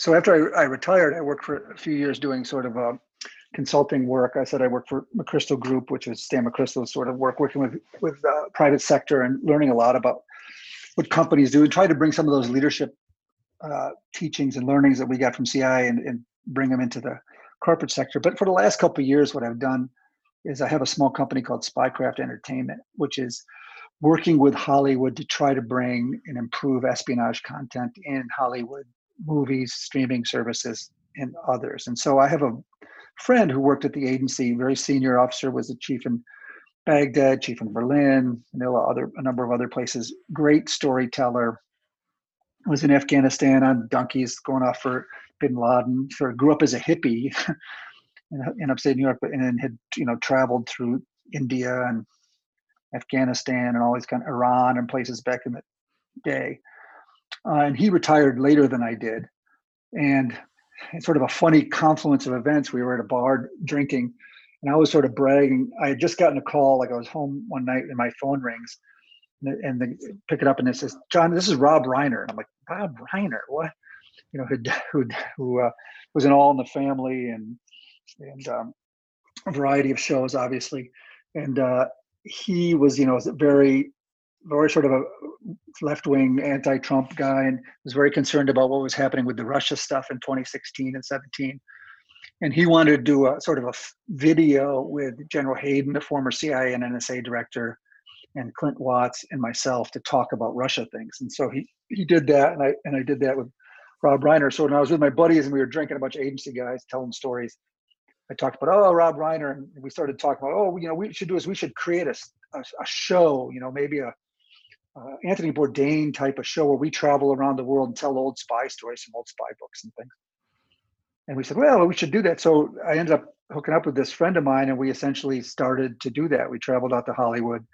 So after I, I retired, I worked for a few years doing sort of a uh, consulting work. I said I worked for McChrystal Group, which is Stan McChrystal's sort of work, working with with uh, private sector and learning a lot about what companies do and try to bring some of those leadership uh, teachings and learnings that we got from CI and, and, bring them into the corporate sector. But for the last couple years, what I've done is I have a small company called Spycraft Entertainment, which is working with Hollywood to try to bring and improve espionage content in Hollywood movies, streaming services, and others. And so I have a friend who worked at the agency, very senior officer, was the chief in Baghdad, chief in Berlin, Manila, other a number of other places. Great storyteller. Was in Afghanistan on donkeys going off for Bin Laden. Sort of grew up as a hippie in, in upstate New York, but and then had you know traveled through India and Afghanistan and all these kind of Iran and places back in the day. Uh, and he retired later than I did. And it's sort of a funny confluence of events. We were at a bar drinking, and I was sort of bragging. I had just gotten a call, like I was home one night, and my phone rings, and, and they pick it up, and it says, "John, this is Rob Reiner." And I'm like, "Rob Reiner? What?" You know, who who, who uh, was in All in the Family and and um, a variety of shows, obviously. And uh, he was, you know, very very sort of a left-wing anti-Trump guy, and was very concerned about what was happening with the Russia stuff in 2016 and 17 and he wanted to do a sort of a video with General Hayden, the former CIA and NSA director, and Clint Watts and myself to talk about Russia things. And so he he did that, and I and I did that with Rob Reiner. So when I was with my buddies and we were drinking a bunch of agency guys telling stories, I talked about oh Rob Reiner, and we started talking about oh you know we should do is we should create a a, a show, you know maybe a uh, Anthony Bourdain type of show where we travel around the world and tell old spy stories from old spy books and things. And we said, well, we should do that. So I ended up hooking up with this friend of mine, and we essentially started to do that. We traveled out to Hollywood,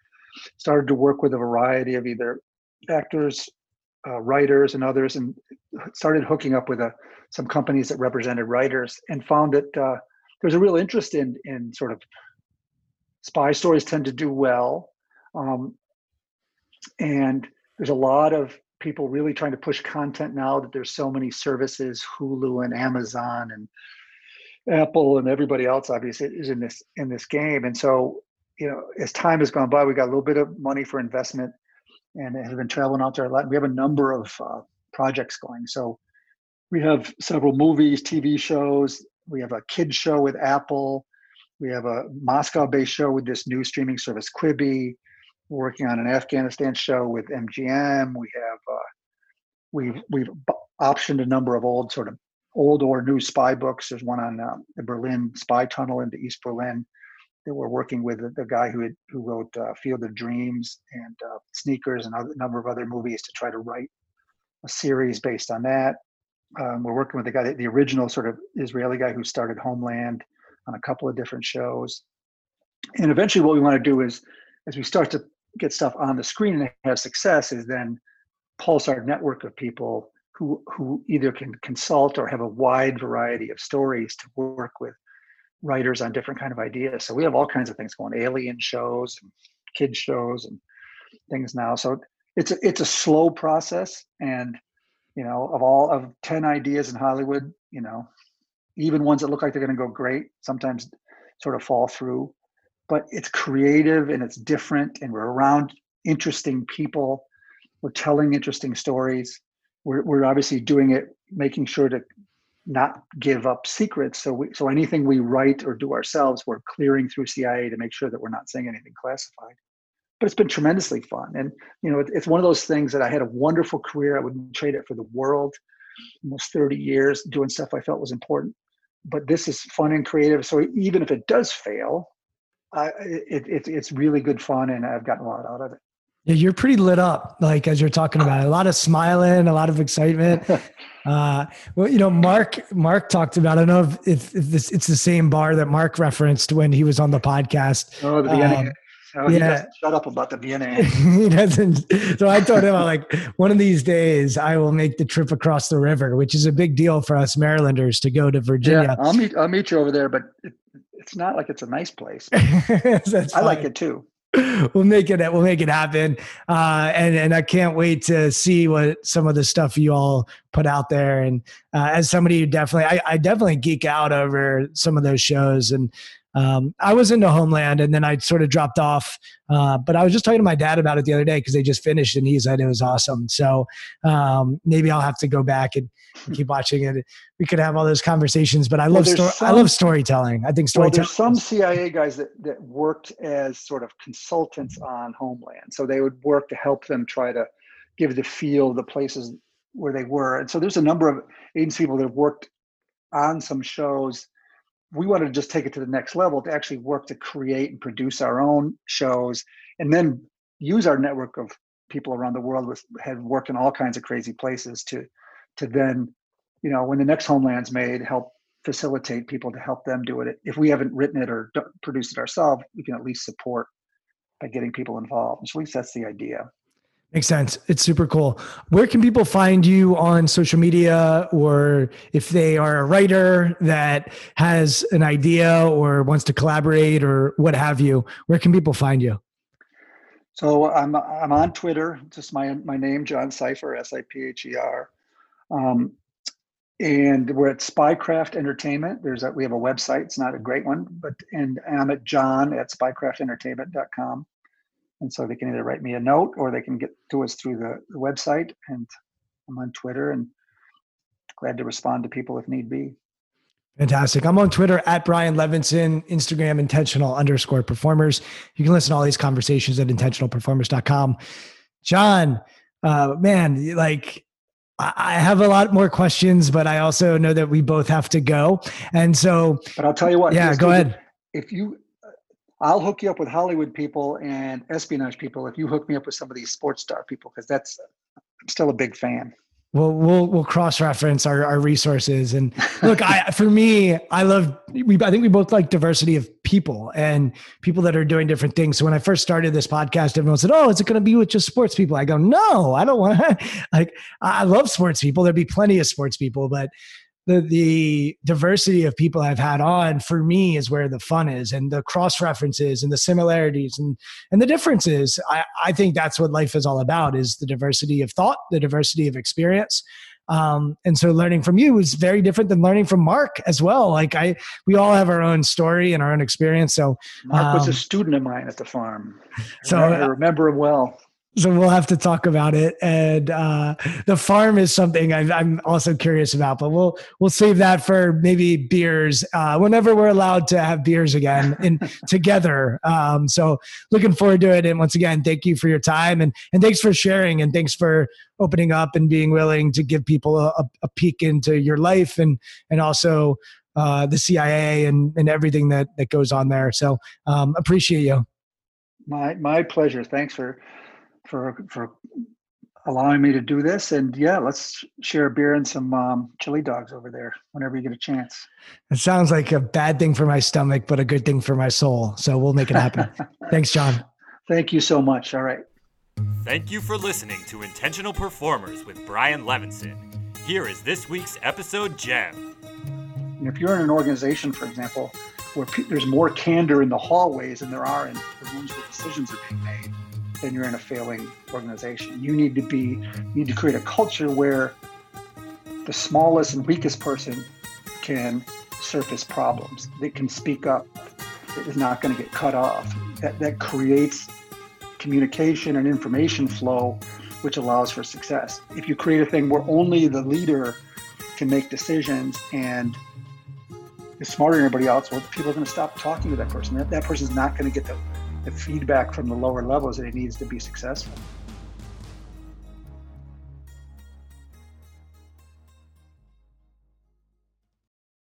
started to work with a variety of either actors, uh, writers, and others, and started hooking up with uh, some companies that represented writers, and found that uh, there's a real interest in in sort of spy stories tend to do well, um, and there's a lot of people really trying to push content now that there's so many services, Hulu and Amazon and Apple and everybody else obviously is in this in this game. And so, you know, as time has gone by, we got a little bit of money for investment and have been traveling out there a lot. We have a number of uh, projects going. So we have several movies, TV shows. We have a kids show with Apple. We have a Moscow-based show with this new streaming service Quibi. Working on an Afghanistan show with MGM. We have uh, we've we've optioned a number of old sort of old or new spy books. There's one on um, the Berlin spy tunnel into East Berlin that we're working with the, guy who had, who wrote uh, Field of Dreams and uh, Sneakers and a number of other movies to try to write a series based on that. Um, we're working with the guy, the original sort of Israeli guy who started Homeland on a couple of different shows. And eventually, what we want to do is, as we start to get stuff on the screen and have success, is then pulse our network of people who who either can consult or have a wide variety of stories to work with writers on different kind of ideas. So we have all kinds of things going, alien shows, and kid shows, and things now. So it's a, it's a slow process, and you know, of all of ten ideas in Hollywood, you know, even ones that look like they're going to go great, sometimes sort of fall through. But it's creative and it's different, and we're around interesting people. We're telling interesting stories we're, we're obviously doing it, making sure to not give up secrets. So we, so anything we write or do ourselves, we're clearing through CIA to make sure that we're not saying anything classified. But it's been tremendously fun, and you know, it, it's one of those things that I had a wonderful career. I wouldn't trade it for the world. Almost 30 years doing stuff I felt was important. But this is fun and creative. So even if it does fail, it, it, it's really good fun, and I've gotten a lot out of it. Yeah, you're pretty lit up, like as you're talking about it. A lot of smiling, a lot of excitement. Uh, well, you know, Marc Marc talked about. I don't know if, if, if, this it's the same bar that Marc referenced when he was on the podcast. Oh, the Vienna. Um, oh, yeah. shut up about the Vienna. he doesn't. So I told him, i like, one of these days I will make the trip across the river, which is a big deal for us Marylanders to go to Virginia. Yeah, I'll meet I'll meet you over there, but it's not like it's a nice place. I like it too. We'll make it we'll make it happen. Uh, and and i can't wait to see what some of the stuff you all put out there. And uh, as somebody who definitely I, I, definitely geek out over some of those shows. And um, I was into Homeland and then I sort of dropped off. Uh, but I was just talking to my dad about it the other day because they just finished and he said it was awesome. So um, maybe I'll have to go back and, keep watching it. We could have all those conversations. But I love well, sto- I love storytelling. I think storytelling. Well, there's some CIA guys that that worked as sort of consultants on Homeland, so they would work to help them try to give the feel of the places where they were. And so there's a number of agency people that have worked on some shows we wanted to just take it to the next level to actually work to create and produce our own shows and then use our network of people around the world with had worked in all kinds of crazy places to to then you know when the next homeland's made help facilitate people to help them do it. If we haven't written it or produced it ourselves we can at least support by getting people involved. So at least that's the idea Makes sense. It's super cool. Where can people find you on social media or if they are a writer that has an idea or wants to collaborate or what have you? Where can people find you? So I'm I'm on Twitter, just my my name, John Sipher, S-I-P-H-E-R. Um, and we're at Spycraft Entertainment. There's a, we have a website. It's not a great one, but and I'm at John at spycraftentertainment.com. And so they can either write me a note or they can get to us through the, the website. And I'm on Twitter and glad to respond to people if need be. Fantastic. I'm on Twitter at Brian Levinson, Instagram intentional underscore performers. You can listen to all these conversations at intentionalperformers.com. John, uh, man, like I have a lot more questions, but I also know that we both have to go. And so, but I'll tell you what, yeah, go ahead. If you I'll hook you up with Hollywood people and espionage people if you hook me up with some of these sports star people because that's I'm still a big fan. We'll we'll we'll cross reference our, our resources and look. I for me, I love. We I think we both like diversity of people and people that are doing different things. So when I first started this podcast, everyone said, "Oh, is it going to be with just sports people?" I go, "No, I don't want. To. Like I love sports people. There'd be plenty of sports people, but the the diversity of people I've had on for me is where the fun is and the cross references and the similarities and and the differences. I, I think that's what life is all about is the diversity of thought, the diversity of experience. Um, and so learning from you is very different than learning from Marc as well. Like I, we all have our own story and our own experience. So Marc um, was a um, student of mine at the farm. So I remember him well. So we'll have to talk about it. And uh, the farm is something i am also curious about, but we'll we'll save that for maybe beers uh, whenever we're allowed to have beers again in together. Um, so looking forward to it. And once again, thank you for your time and and thanks for sharing and thanks for opening up and being willing to give people a, a peek into your life and and also uh, the CIA and and everything that that goes on there. So um, appreciate you. My my pleasure. Thanks for for for allowing me to do this. And yeah, let's share a beer and some um, chili dogs over there whenever you get a chance. It sounds like a bad thing for my stomach, but a good thing for my soul. So we'll make it happen. Thanks, John. Thank you so much. All right. Thank you for listening to Intentional Performers with Brian Levinson. Here is this week's episode gem. If you're in an organization, for example, where pe- there's more candor in the hallways than there are in the rooms where decisions are being made, then you're in a failing organization. You need to be you need to create a culture where the smallest and weakest person can surface problems. They can speak up. It is not going to get cut off. That that creates communication and information flow, which allows for success. If you create a thing where only the leader can make decisions and is smarter than everybody else, well, people are going to stop talking to that person. That, that person is not going to get the the feedback from the lower levels that it needs to be successful.